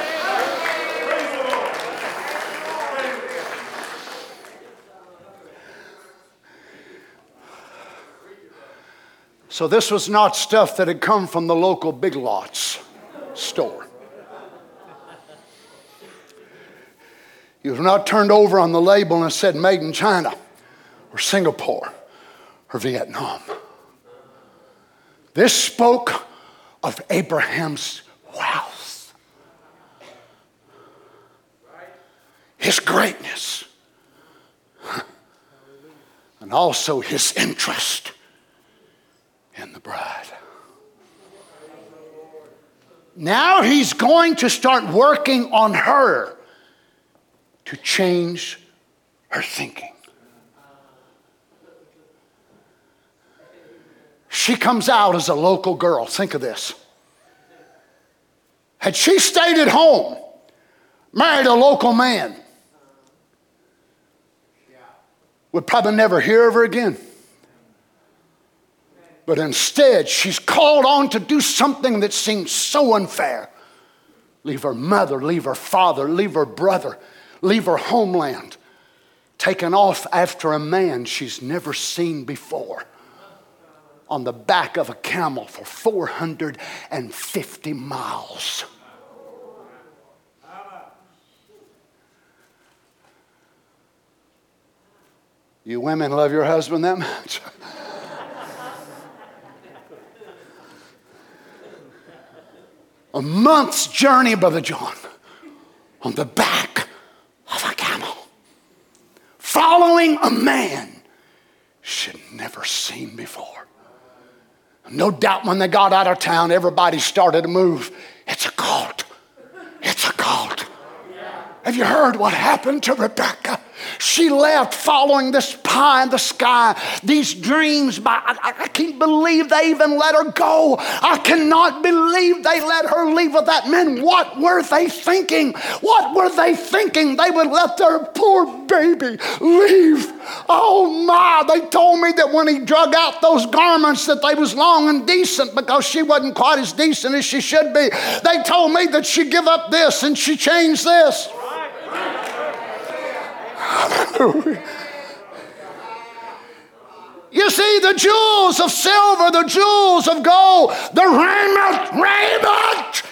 So this was not stuff that had come from the local Big Lots store. It was not turned over on the label and said made in China or Singapore or Vietnam. This spoke of Abraham's wealth, his greatness, and also his interest and the bride. Now he's going to start working on her to change her thinking. She comes out as a local girl. Think of this. Had she stayed at home, married a local man, would probably never hear of her again. But instead, she's called on to do something that seems so unfair. Leave her mother, leave her father, leave her brother, leave her homeland, taken off after a man she's never seen before on the back of a camel for 450 miles. You women love your husband that much? a month's journey, Brother John, on the back of a camel, following a man she'd never seen before. No doubt when they got out of town, everybody started to move. It's a cult. It's a cult. Have you heard what happened to Rebekah? She left following this pie in the sky, these dreams. By, I, I can't believe they even let her go. I cannot believe they let her leave with that man. What were they thinking? What were they thinking? They would let their poor baby leave. Oh my, they told me that when he drug out those garments that they was long and decent because she wasn't quite as decent as she should be. They told me that she give up this and she changed this. You see, the jewels of silver, the jewels of gold, the raiment, raiment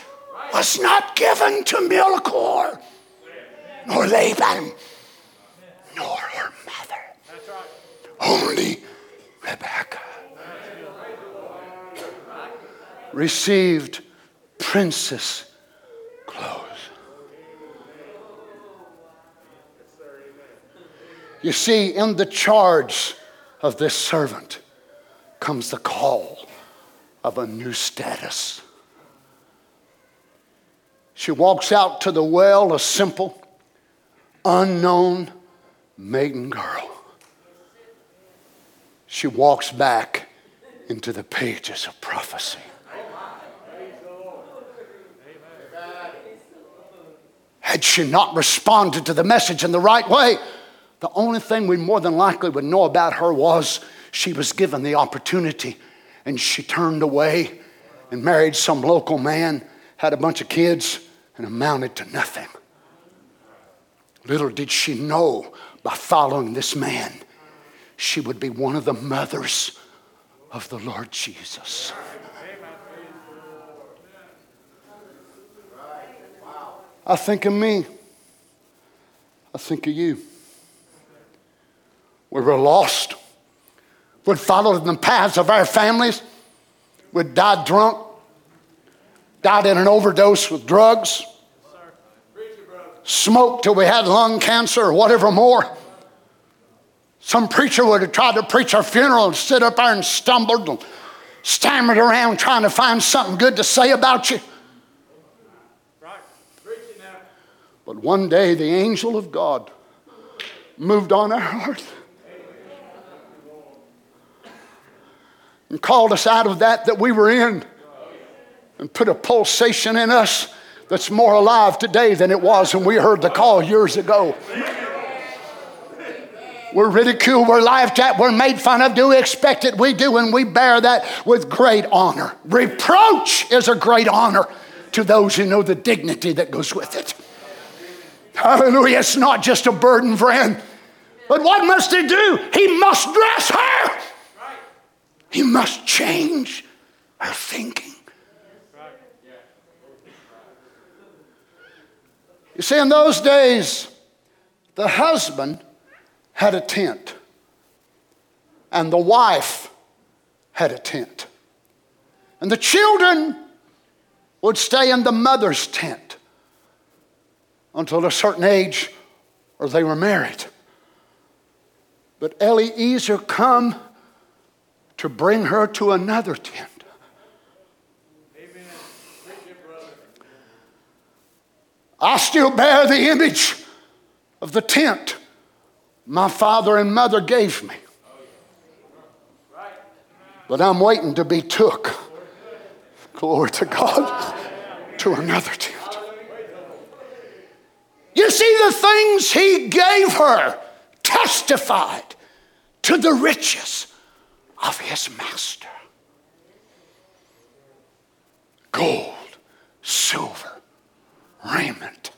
was not given to Milcah nor Laban nor her mother. Only Rebekah received princess clothes. You see, in the charge of this servant comes the call of a new status. She walks out to the well, a simple, unknown maiden girl. She walks back into the pages of prophecy. Had she not responded to the message in the right way, the only thing we more than likely would know about her was she was given the opportunity and she turned away and married some local man, had a bunch of kids, and amounted to nothing. Little did she know by following this man, she would be one of the mothers of the Lord Jesus. I think of me. I think of you. We were lost. We'd followed in the paths of our families. We'd died drunk, died in an overdose with drugs, smoked till we had lung cancer or whatever more. Some preacher would have tried to preach our funeral and stood up there and stumbled and stammered around trying to find something good to say about you. But one day the angel of God moved on our earth and called us out of that that we were in and put a pulsation in us that's more alive today than it was when we heard the call years ago. We're ridiculed, we're laughed at, we're made fun of. Do we expect it? We do, and we bear that with great honor. Reproach is a great honor to those who know the dignity that goes with it. Hallelujah. It's not just a burden, friend. But what must he do? He must dress her. He must change her thinking. You see, in those days, the husband had a tent, and the wife had a tent. And the children would stay in the mother's tent until a certain age or they were married. But Eliezer come to bring her to another tent. Amen. I still bear the image of the tent my father and mother gave me. But I'm waiting to be took, glory to God, to another tent. You see, the things he gave her testified to the riches of his master gold, silver, raiment,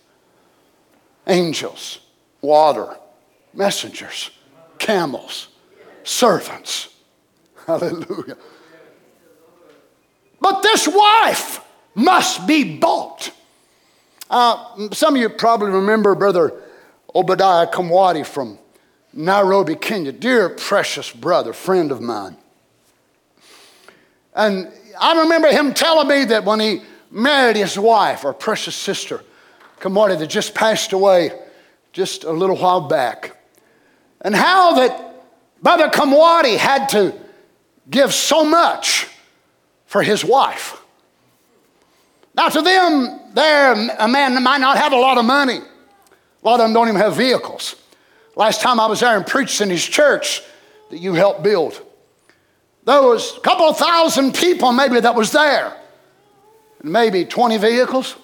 angels, water, messengers, camels, servants. Hallelujah. But this wife must be bought. Uh, some of you probably remember Brother Obadiah Kamwadi from Nairobi, Kenya. Dear, precious brother, friend of mine. And I remember him telling me that when he married his wife, our precious sister, Kamwadi, that just passed away just a little while back, and how that Brother Kamwadi had to give so much for his wife. Now, to them, there, a man might not have a lot of money. A lot of them don't even have vehicles. Last time I was there and preached in his church that you helped build, there was a couple of thousand people maybe that was there, and maybe 20 vehicles.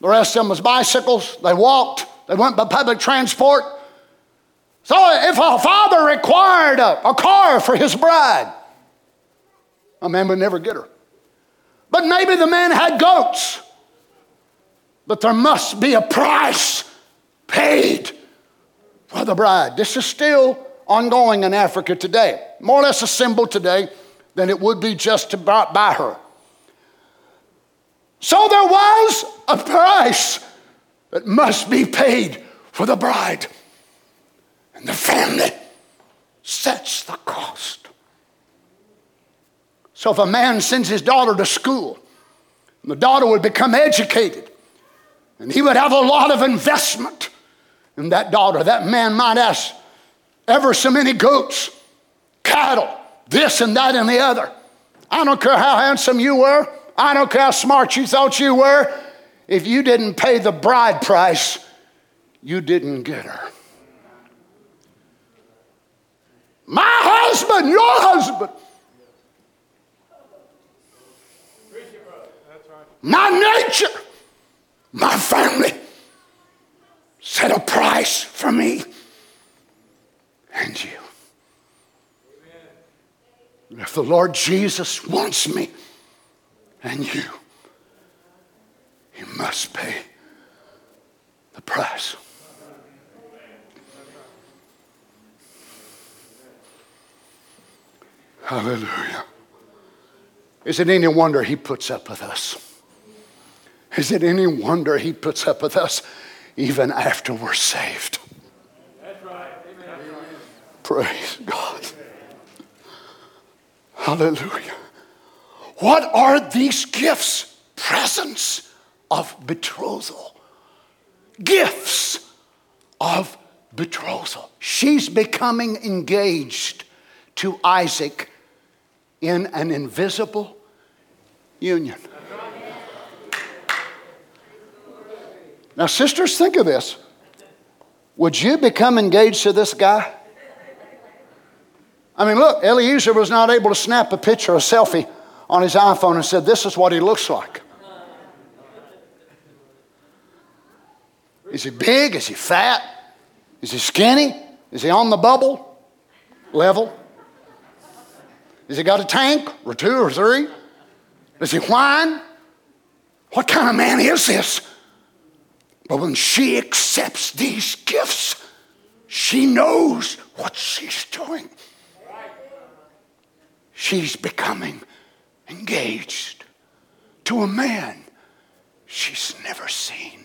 The rest of them was bicycles. They walked. They went by public transport. So if a father required a, a car for his bride, a man would never get her. But maybe the man had goats. But there must be a price paid for the bride. This is still ongoing in Africa today. More or less a symbol today than it would be just to buy her. So there was a price that must be paid for the bride. And the family sets the cost. So if a man sends his daughter to school, the daughter would become educated, and he would have a lot of investment in that daughter. That man might ask ever so many goats, cattle, this and that and the other. I don't care how handsome you were, I don't care how smart you thought you were. If you didn't pay the bride price, you didn't get her. My husband, your husband. My nature, my family set a price for me and you. If the Lord Jesus wants me and you, He must pay the price. Hallelujah. Is it any wonder he puts up with us? Is it any wonder he puts up with us even after we're saved? That's right. Amen. Praise God. Hallelujah. What are these gifts? Presents of betrothal. Gifts of betrothal. She's becoming engaged to Isaac in an invisible union. Now, sisters, think of this. Would you become engaged to this guy? I mean, look, Eliezer was not able to snap a picture, a selfie on his iPhone and said, This is what he looks like. Is he big? Is he fat? Is he skinny? Is he on the bubble level? Has he got a tank or two or three? Does he whine? What kind of man is this? But when she accepts these gifts, she knows what she's doing. She's becoming engaged to a man she's never seen,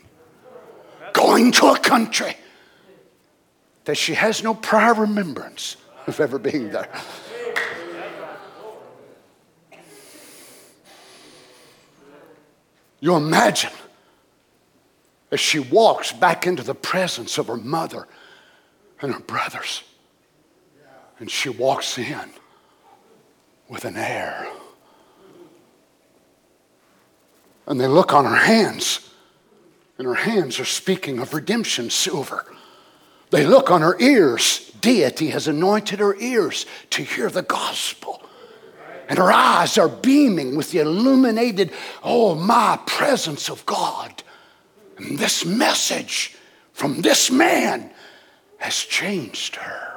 going to a country that she has no prior remembrance of ever being there. You imagine as she walks back into the presence of her mother and her brothers, and she walks in with an air. And they look on her hands, and her hands are speaking of redemption silver. They look on her ears. Deity has anointed her ears to hear the gospel and her eyes are beaming with the illuminated, oh, my presence of God. And this message from this man has changed her.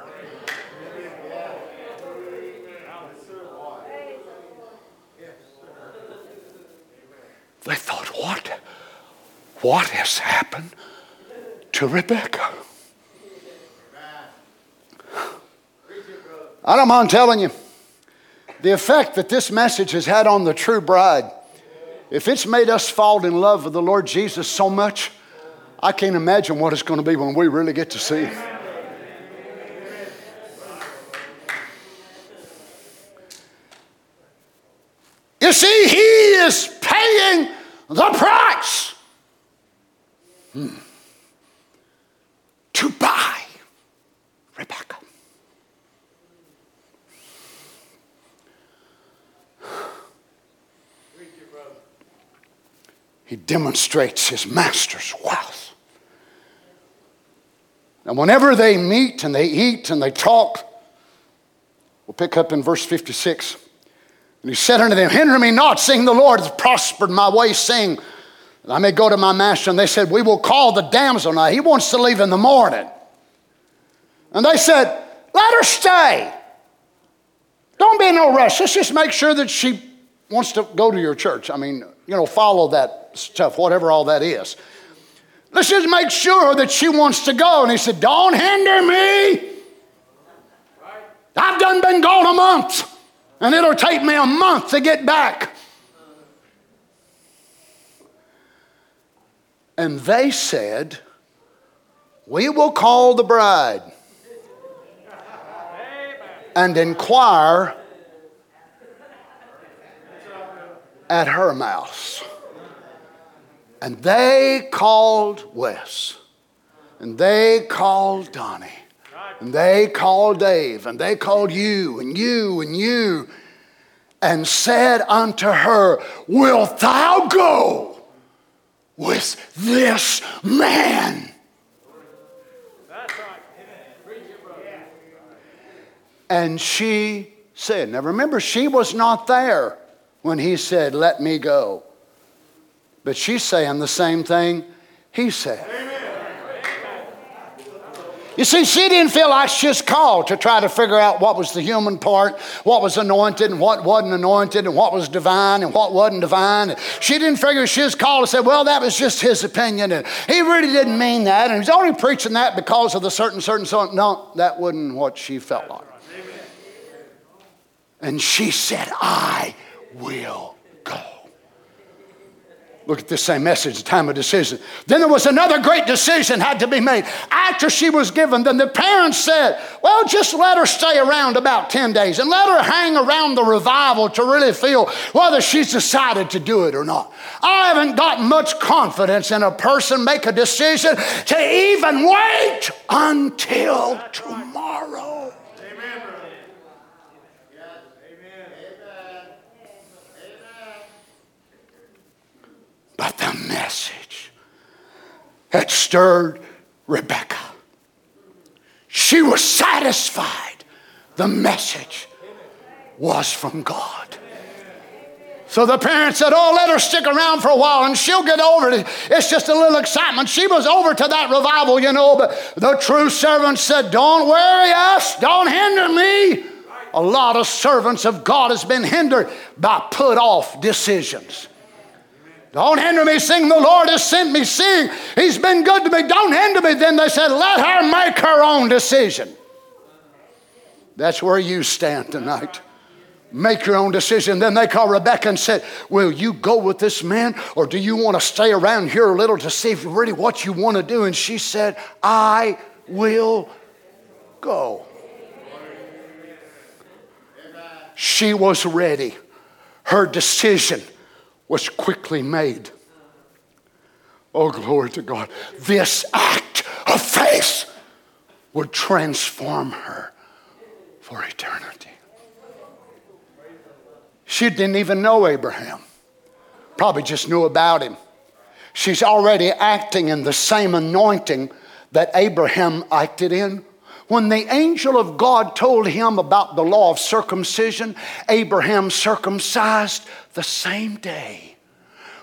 They thought, what? What has happened to Rebekah? I don't mind telling you the effect that this message has had on the true bride, if it's made us fall in love with the Lord Jesus so much, I can't imagine what it's going to be when we really get to see Him. You see, He is paying the price hmm. to buy Rebekah. he demonstrates his master's wealth. And whenever they meet and they eat and they talk, we'll pick up in verse 56. And he said unto them, Hinder me not, seeing the Lord has prospered my way, saying, I may go to my master. And they said, We will call the damsel now. He wants to leave in the morning. And they said, Let her stay. Don't be in no rush. Let's just make sure that she wants to go to your church. I mean, you know, follow that stuff, whatever all that is. Let's just make sure that she wants to go. And he said, Don't hinder me. I've done been gone a month, and it'll take me a month to get back. And they said, We will call the bride and inquire at her mouth. And they called Wes, and they called Donnie, and they called Dave, and they called you, and you, and you, and said unto her, Wilt thou go with this man? And she said, Now remember, she was not there when he said, Let me go. But she's saying the same thing he said. Amen. You see, she didn't feel like she was called to try to figure out what was the human part, what was anointed and what wasn't anointed, and what was divine and what wasn't divine. She didn't figure she was called to say, well, that was just his opinion, and he really didn't mean that, and he's only preaching that because of the certain, certain, certain. No, that wasn't what she felt like. And she said, I will. Look at this same message, the time of decision. Then there was another great decision had to be made. After she was given, then the parents said, Well, just let her stay around about 10 days and let her hang around the revival to really feel whether she's decided to do it or not. I haven't got much confidence in a person make a decision to even wait until tomorrow. But the message had stirred Rebekah. She was satisfied the message was from God. So the parents said, Oh, let her stick around for a while and she'll get over it. It's just a little excitement. She was over to that revival, you know, but the true servant said, Don't worry us, don't hinder me. A lot of servants of God has been hindered by put off decisions. Don't hinder me, sing. The Lord has sent me, sing. He's been good to me. Don't hinder me. Then they said, Let her make her own decision. That's where you stand tonight. Make your own decision. Then they called Rebekah and said, Will you go with this man, or do you want to stay around here a little to see really what you want to do? And she said, I will go. She was ready. Her decision was quickly made. Oh, glory to God. This act of faith would transform her for eternity. She didn't even know Abraham, probably just knew about him. She's already acting in the same anointing that Abraham acted in. When the angel of God told him about the law of circumcision, Abraham circumcised the same day.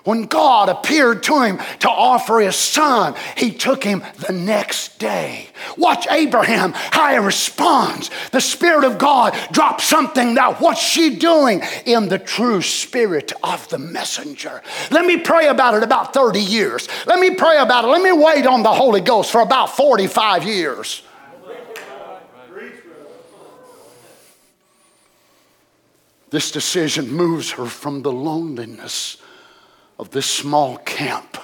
When God appeared to him to offer his son, he took him the next day. Watch Abraham, how he responds. The Spirit of God drops something now. What's she doing in the true spirit of the messenger? Let me pray about it about 30 years. Let me pray about it. Let me wait on the Holy Ghost for about 45 years. This decision moves her from the loneliness of this small camp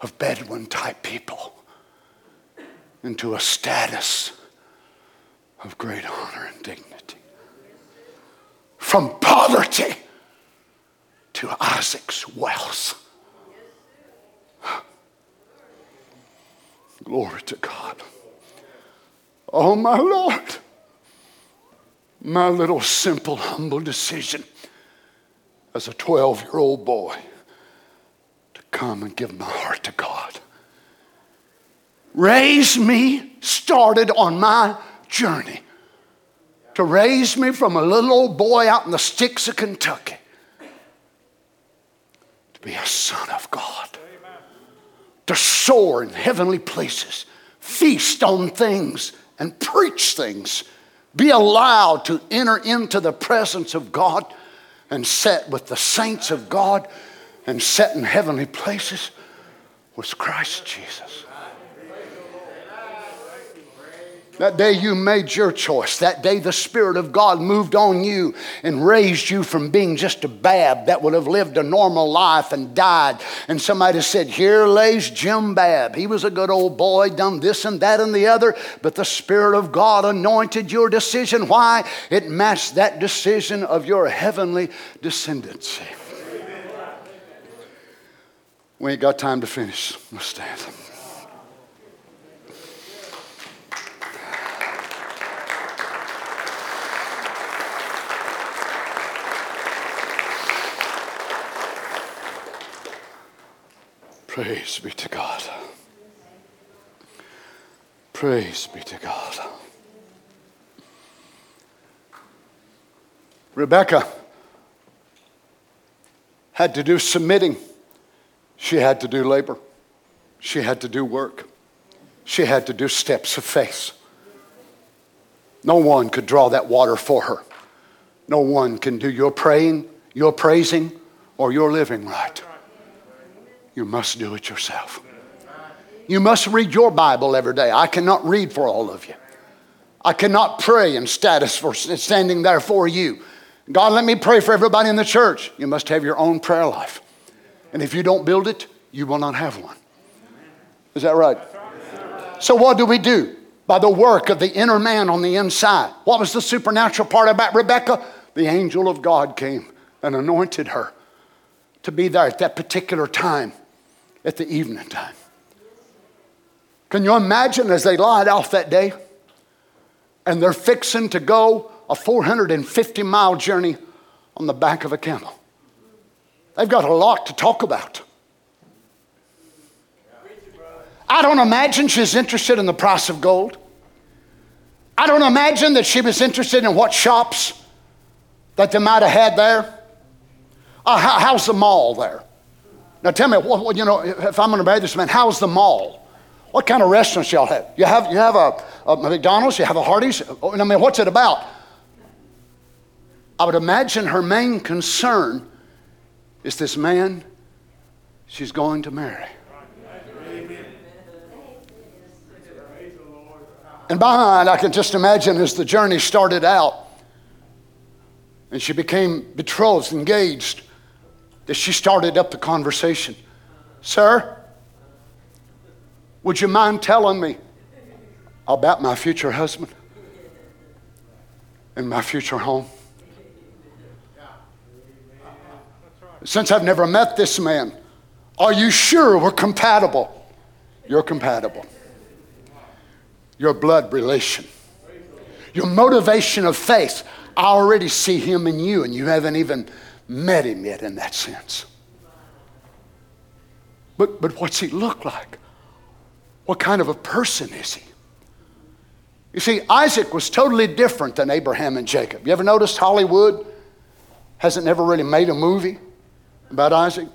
of Bedouin type people into a status of great honor and dignity. From poverty to Isaac's wealth. Glory to God. Oh, my Lord my little simple, humble decision as a 12 year old boy to come and give my heart to God. Raise me, started on my journey to raise me from a little old boy out in the sticks of Kentucky to be a son of God, to soar in heavenly places, feast on things, and preach things be allowed to enter into the presence of God and sit with the saints of God and sit in heavenly places with Christ Jesus. That day you made your choice. That day the Spirit of God moved on you and raised you from being just a bab that would have lived a normal life and died. And somebody said, Here lays Jim Bab. He was a good old boy, done this and that and the other, but the Spirit of God anointed your decision. Why? It matched that decision of your heavenly descendancy. We ain't got time to finish. Let's stand. Praise be to God. Praise be to God. Rebekah had to do submitting, she had to do labor, she had to do work, she had to do steps of faith. No one could draw that water for her. No one can do your praying, your praising, or your living right. You must do it yourself. You must read your Bible every day. I cannot read for all of you. I cannot pray in status for standing there for you. God, let me pray for everybody in the church. You must have your own prayer life. And if you don't build it, you will not have one. Is that right? So, what do we do? By the work of the inner man on the inside. What was the supernatural part about Rebekah? The angel of God came and anointed her to be there at that particular time, at the evening time. Can you imagine as they lied off that day and they're fixing to go a 450 mile journey on the back of a camel? They've got a lot to talk about. I don't imagine she's interested in the price of gold. I don't imagine that she was interested in what shops that they might have had there. Uh, how, how's the mall there? Now tell me, what, you know, if I'm going to marry this man, how's the mall? What kind of restaurants y'all have? You have, you have a, a McDonald's, you have a Hardee's? Oh, I mean, what's it about? I would imagine her main concern is this man she's going to marry. And behind, I can just imagine as the journey started out and she became betrothed, engaged, that she started up the conversation. Sir, would you mind telling me about my future husband and my future home? Since I've never met this man, are you sure we're compatible? You're compatible. Your blood relation, your motivation of faith. I already see him in you, and you haven't even met him yet in that sense. But, but what's he look like? What kind of a person is he? You see, Isaac was totally different than Abraham and Jacob. You ever noticed Hollywood hasn't never really made a movie about Isaac?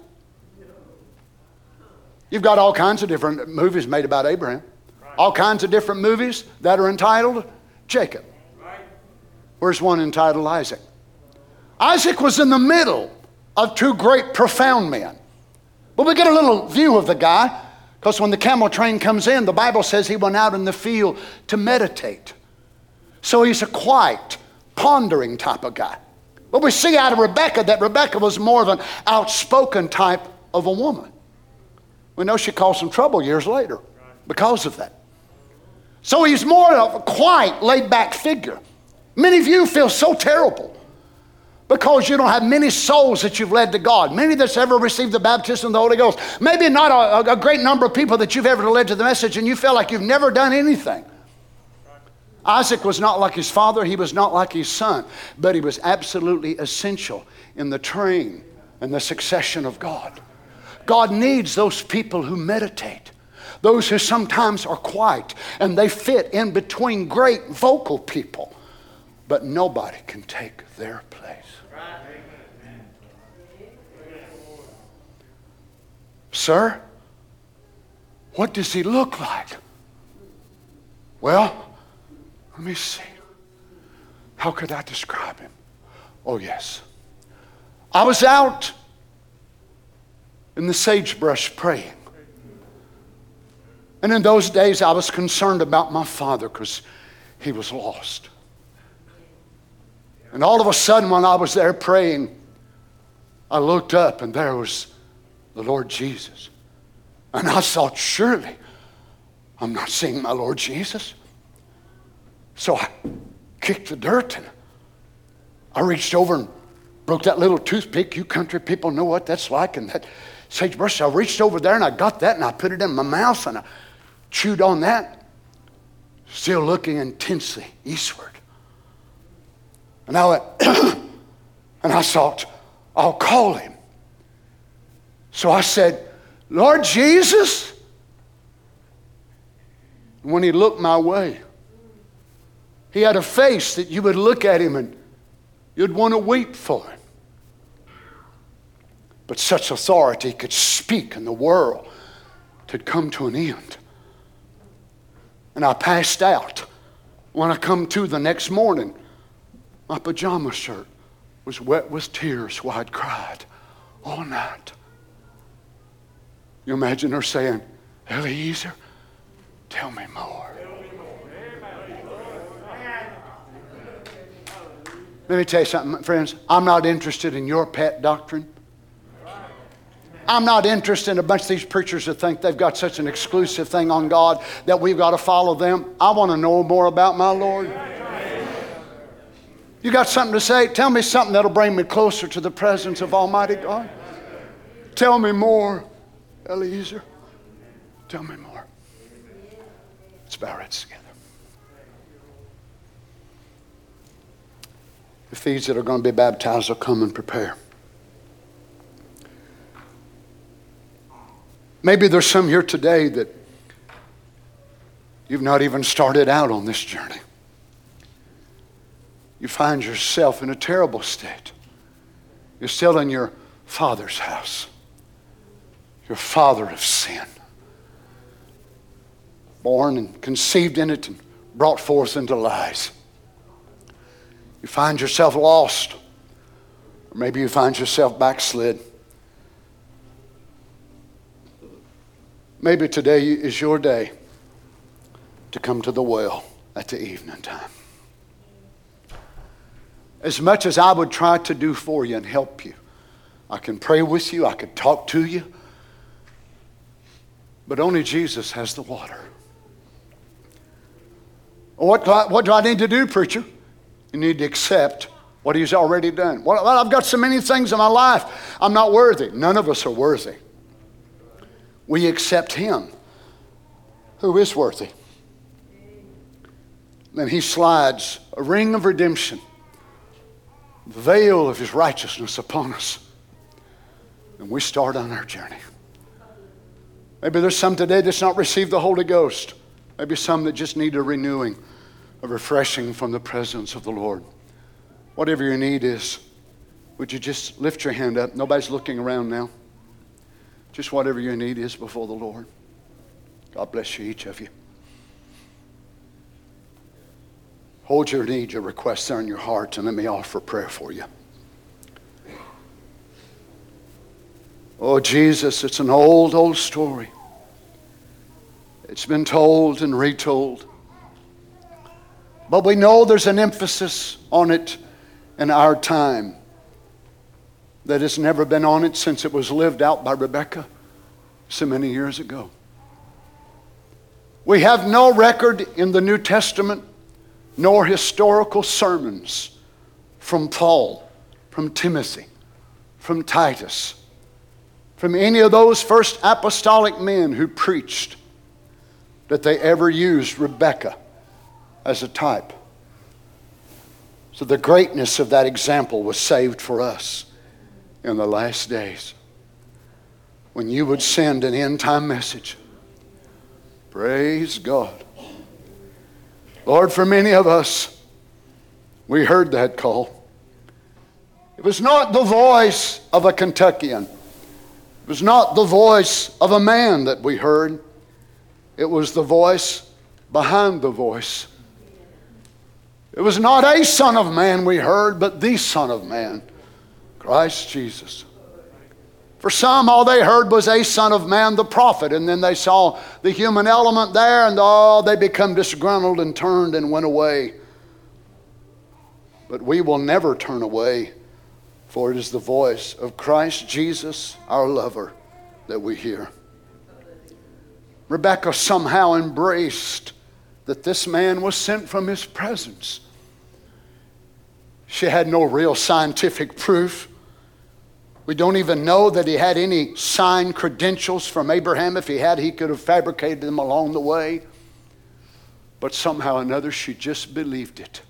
You've got all kinds of different movies made about Abraham, all kinds of different movies that are entitled Jacob. Where's one entitled Isaac? Isaac was in the middle of two great, profound men. But we get a little view of the guy because when the camel train comes in, the Bible says he went out in the field to meditate. So he's a quiet, pondering type of guy. But we see out of Rebekah that Rebekah was more of an outspoken type of a woman. We know she caused some trouble years later because of that. So he's more of a quiet, laid back figure. Many of you feel so terrible because you don't have many souls that you've led to God, many that's ever received the baptism of the Holy Ghost. Maybe not a, a, great number of people that you've ever led to the message, and you feel like you've never done anything. Isaac was not like his father, he was not like his son, but he was absolutely essential in the train and the succession of God. God needs those people who meditate, those who sometimes are quiet, and they fit in between great vocal people, but nobody can take their place. Sir, what does he look like? Well, let me see. How could I describe him? Oh, yes. I was out in the sagebrush praying. And in those days, I was concerned about my father because he was lost. And all of a sudden, when I was there praying, I looked up and there was the Lord Jesus. And I thought, surely I'm not seeing my Lord Jesus. So I kicked the dirt and I reached over and broke that little toothpick. You country people know what that's like. And that sagebrush, I reached over there and I got that and I put it in my mouth and I chewed on that, still looking intensely eastward. And I went, and I thought, I'll call him. So I said, Lord Jesus. When he looked my way, he had a face that you would look at him and You'd want to weep for him. But such authority could speak and the world had come to an end. And I passed out. When I come to the next morning, my pajama shirt was wet with tears while I'd cried all night. You imagine her saying, Eliezer, tell me more. Let me tell you something, friends. I'm not interested in your pet doctrine. I'm not interested in a bunch of these preachers that think they've got such an exclusive thing on God that we've got to follow them. I want to know more about my Lord. You got something to say? Tell me something that'll bring me closer to the presence of Almighty God. Tell me more, Eliezer. Tell me more. Let's bow our heads together. If these that are going to be baptized will come and prepare. Maybe there's some here today that you've not even started out on this journey. You find yourself in a terrible state. You're still in your father's house, your father of sin, born and conceived in it and brought forth into lies. You find yourself lost, or maybe you find yourself backslid. Maybe today is your day to come to the well at the evening time. As much as I would try to do for you and help you, I can pray with you, I could talk to you, but only Jesus has the water. What do I, what do I need to do, preacher? You need to accept what he's already done. Well, I've got so many things in my life. I'm not worthy. None of us are worthy we accept him who is worthy. Then he slides a ring of redemption, the veil of his righteousness upon us. And we start on our journey. Maybe there's some today that's not received the Holy Ghost. Maybe some that just need a renewing, a refreshing from the presence of the Lord. Whatever your need is, would you just lift your hand up? Nobody's looking around now. Just whatever your need is before the Lord. God bless you, each of you. Hold your need, your requests there in your heart, and let me offer prayer for you. Oh, Jesus, it's an old, old story. It's been told and retold. But we know there's an emphasis on it in our time that has never been on it since it was lived out by Rebekah so many years ago. We have no record in the New Testament nor historical sermons from Paul, from Timothy, from Titus, from any of those first apostolic men who preached that they ever used Rebekah as a type. So the greatness of that example was saved for us in the last days when you would send an end time message. Praise God. Lord, for many of us, we heard that call. It was not the voice of a Kentuckian. It was not the voice of a man that we heard. It was the voice behind the voice. It was not a Son of Man we heard, but the Son of Man. Christ Jesus. For some, all they heard was a son of man, the prophet, and then they saw the human element there, and oh, they become disgruntled and turned and went away. But we will never turn away, for it is the voice of Christ Jesus, our lover, that we hear. Rebekah somehow embraced that this man was sent from his presence. She had no real scientific proof. We don't even know that he had any signed credentials from Abraham. If he had, he could have fabricated them along the way. But somehow or another, she just believed it.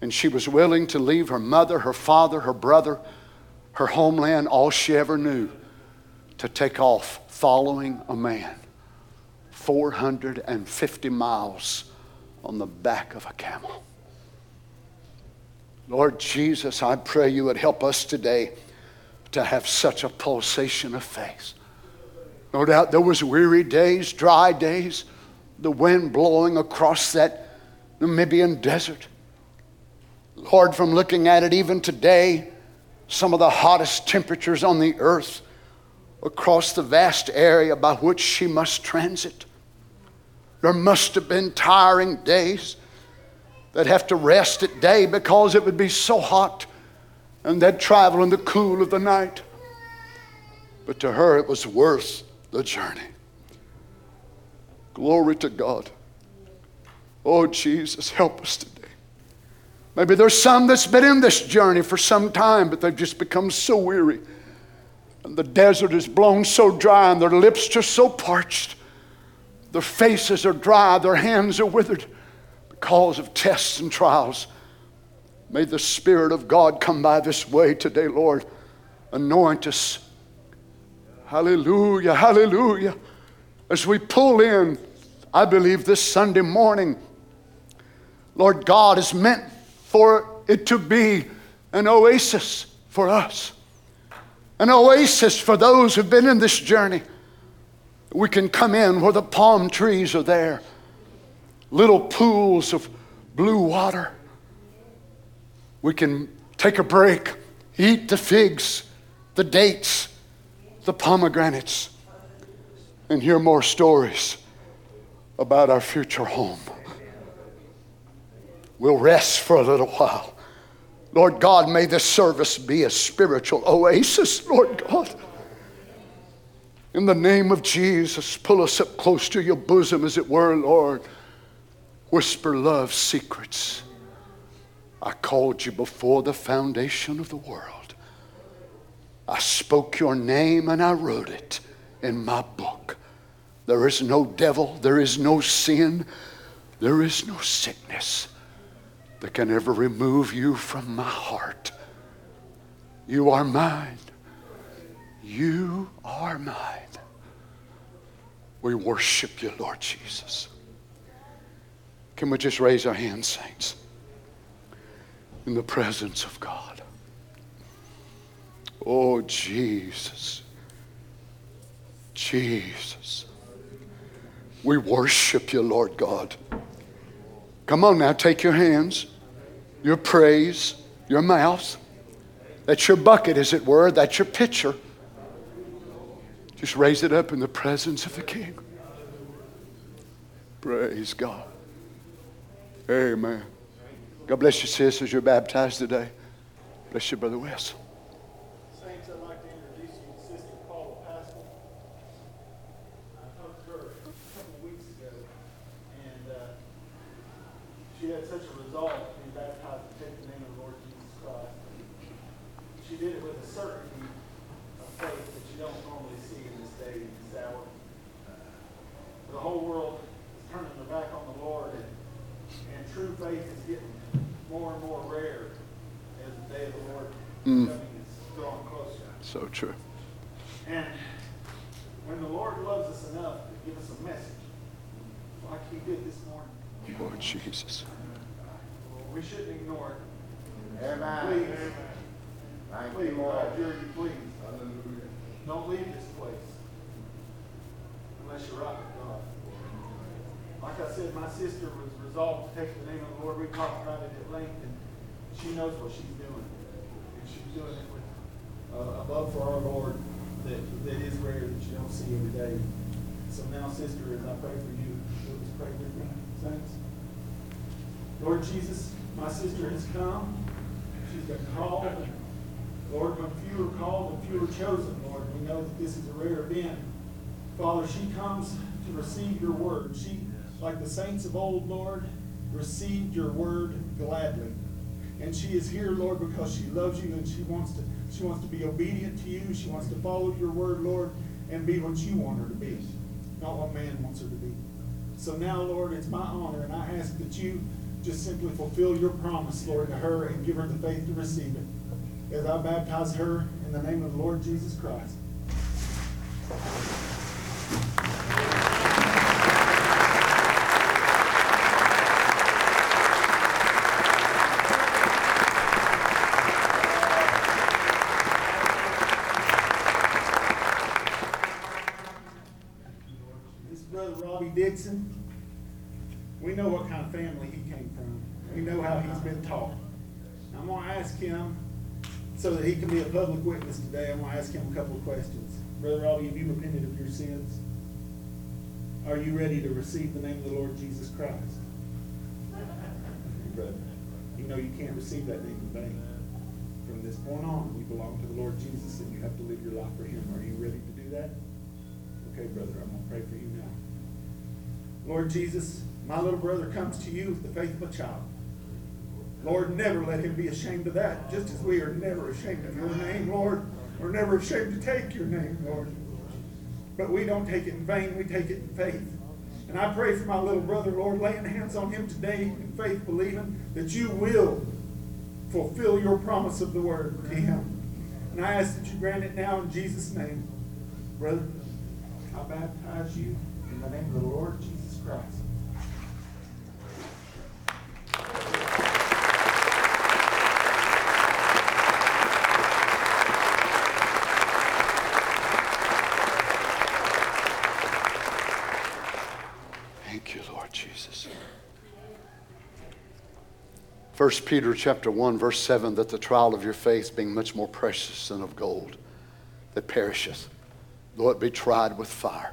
And she was willing to leave her mother, her father, her brother, her homeland, all she ever knew, to take off following a man 450 miles on the back of a camel. Lord Jesus, I pray you would help us today to have such a pulsation of faith. No doubt there was weary days, dry days, the wind blowing across that Namibian desert. Lord, from looking at it even today, some of the hottest temperatures on the earth across the vast area by which she must transit. There must have been tiring days that have to rest at day because it would be so hot and they'd travel in the cool of the night. But to her, it was worth the journey. Glory to God. Oh, Jesus, help us today. Maybe there's some that's been in this journey for some time, but they've just become so weary. And the desert is blown so dry, and their lips just so parched. Their faces are dry, their hands are withered because of tests and trials. May the Spirit of God come by this way today, Lord. Anoint us. Hallelujah, hallelujah. As we pull in, I believe this Sunday morning, Lord God is meant for it to be an oasis for us, an oasis for those who've been in this journey. We can come in where the palm trees are there, little pools of blue water we can take a break, eat the figs, the dates, the pomegranates, and hear more stories about our future home. We'll rest for a little while. Lord God, may this service be a spiritual oasis, Lord God. In the name of Jesus, pull us up close to your bosom, as it were, Lord. Whisper love secrets. I called you before the foundation of the world. I spoke your name and I wrote it in my book. There is no devil, there is no sin, there is no sickness that can ever remove you from my heart. You are mine. You are mine. We worship you, Lord Jesus. Can we just raise our hands, saints? in the presence of God. Oh, Jesus. Jesus. We worship you, Lord God. Come on now, take your hands, your praise, your mouth. That's your bucket, as it were. That's your pitcher. Just raise it up in the presence of the King. Praise God. Amen. God bless you, sis, as you're baptized today. Bless you, Brother Wes. Saints, I'd like to introduce you to Sister Paula Pascal. I talked to her a couple of weeks ago, and uh, she had such a resolve to be baptized and take the name of the Lord Jesus Christ. She did it with a certainty of faith that you don't normally see in this day and this hour. The whole world is turning their back on the Lord, and, and true faith is getting more and more rare as the day of the Lord Mm. coming is drawing closer. So true. And when the Lord loves us enough to give us a message, like He did this morning, Lord Jesus. we shouldn't ignore it. Amen. Please, Thank please, you, I Lord. adjure you, please, don't leave this place unless you're right with God. Like I said, my sister was resolved to take the name of the Lord. We talked about it at length, and she knows what she's doing. She's doing it with uh, a love for our Lord that, that is rare that you don't see every day. So now, sister, as I pray for you, please pray with me, saints. Lord Jesus, my sister has come. She's been called. Lord, when few are called and few are chosen, Lord, we know that this is a rare event. Father, she comes to receive your word. She, like the saints of old, Lord, received your word gladly. And she is here, Lord, because she loves you and she wants to she wants to be obedient to you. She wants to follow your word, Lord, and be what you want her to be, not what man wants her to be. So now, Lord, it's my honor, and I ask that you just simply fulfill your promise, Lord, to her and give her the faith to receive it. As I baptize her in the name of the Lord Jesus Christ. We know what kind of family he came from. We he's been taught. I'm going to ask him, so that he can be a public witness today, I'm going to ask him a couple of questions. Brother Robbie, have you repented of your sins? Are you ready to receive the name of the Lord Jesus Christ? Brother, you know you can't receive that name in vain. From this point on, you belong to the Lord Jesus and you have to live your life for him. Are you ready to do that? Okay, brother, I'm going to pray for you now. Lord Jesus, my little brother comes to you with the faith of a child. Lord, never let him be ashamed of that, just as we are never ashamed of your name, Lord. We're never ashamed to take your name, Lord. But we don't take it in vain, we take it in faith. And I pray for my little brother, Lord, laying hands on him today in faith, believing that you will fulfill your promise of the word to him. And I ask that you grant it now in Jesus' name. Brother, I baptize you in the name of the Lord Jesus Christ. 1 Peter chapter 1, verse 7, that the trial of your faith being much more precious than of gold that perisheth, though it be tried with fire,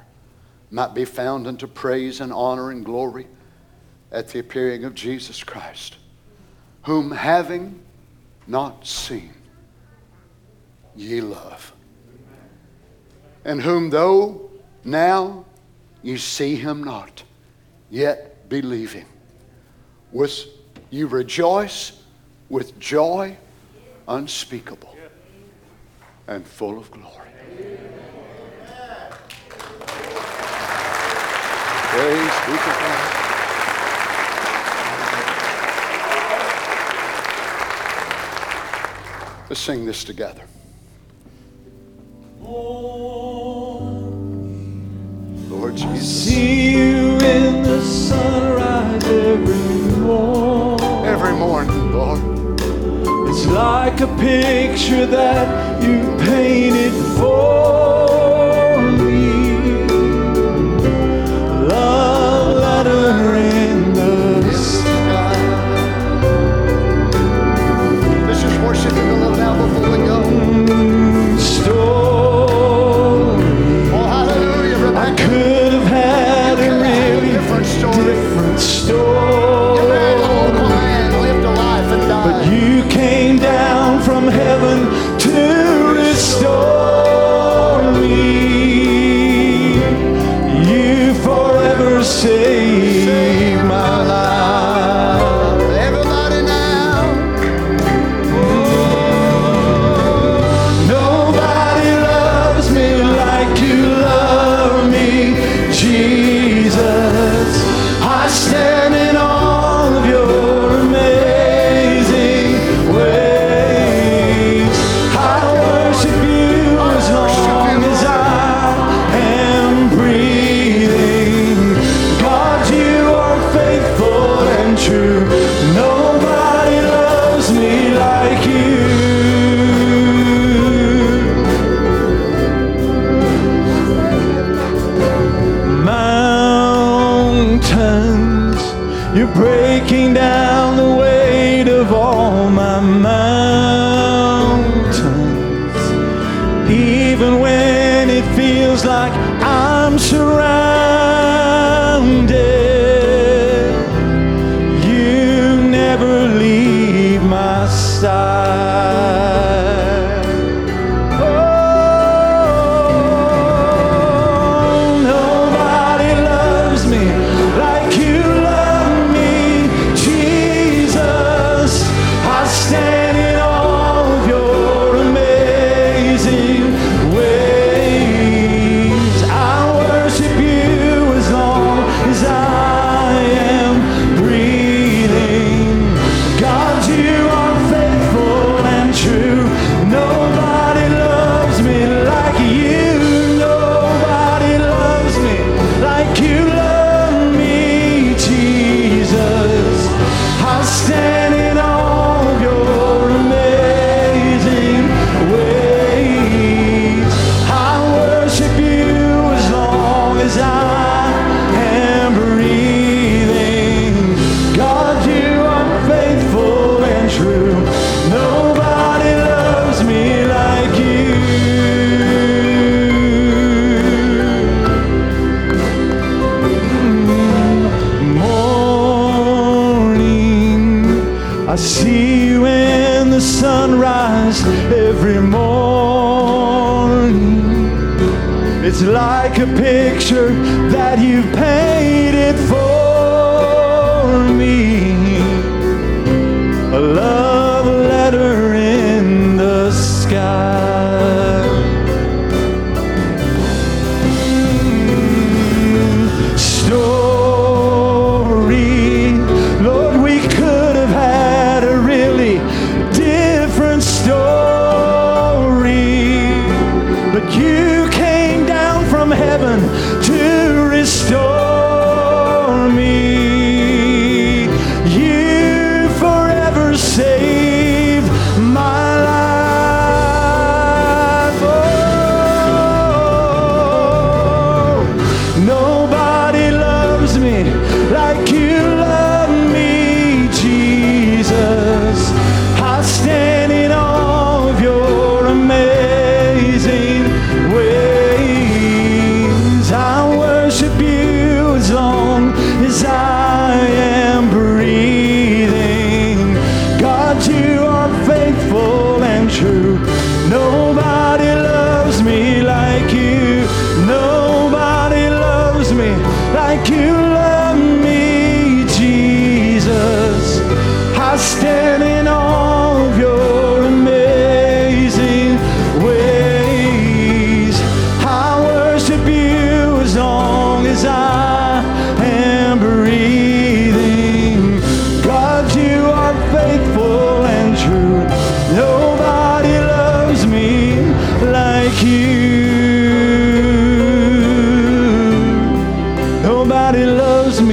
might be found unto praise and honor and glory at the appearing of Jesus Christ, whom having not seen, ye love, and whom though now ye see him not, yet believing, with you rejoice with joy unspeakable and full of glory. Praise be to God. Let's sing this together. Lord Jesus. See you in the sunrise every Lord. It's like a picture that you painted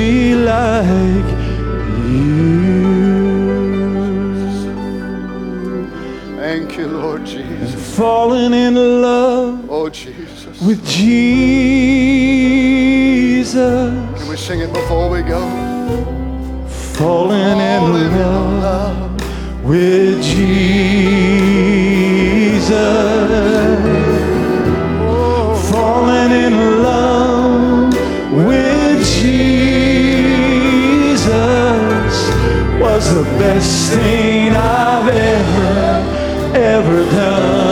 me like you. Thank you, Lord Jesus. Falling in love Oh, Jesus. with Jesus. Can we sing it before we go? Falling in Falling in love love. with Jesus. Oh. Falling in love the best thing I've ever, ever done.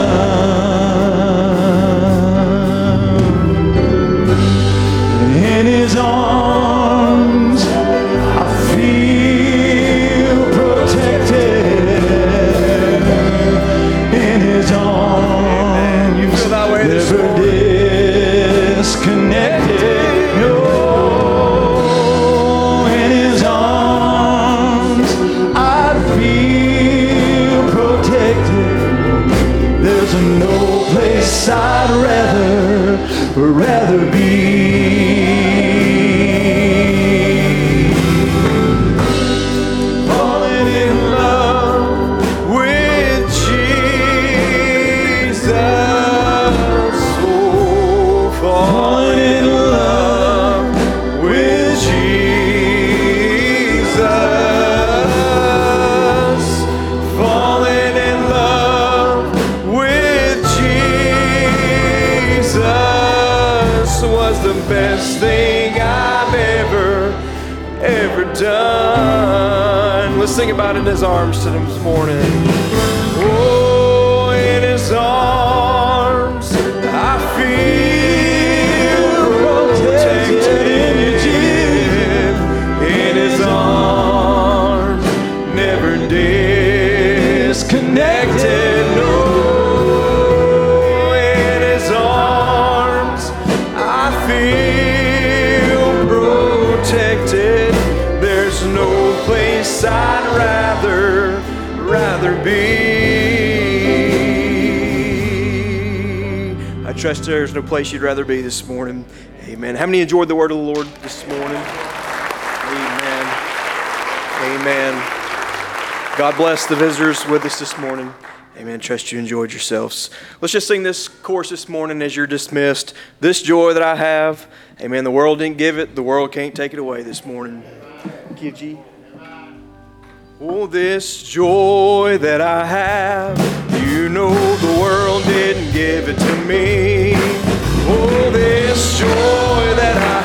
Sing about in his arms to this morning. Trust there's no place you'd rather be this morning. Amen. How many enjoyed the word of the Lord this morning? Amen. Amen. God bless the visitors with us this morning. Amen. Trust you enjoyed yourselves. Let's just sing this chorus this morning as you're dismissed. This joy that I have, amen. The world didn't give it, the world can't take it away this morning. Give G. Oh, this joy that I have, you know the world didn't give it to me. Oh, this joy that I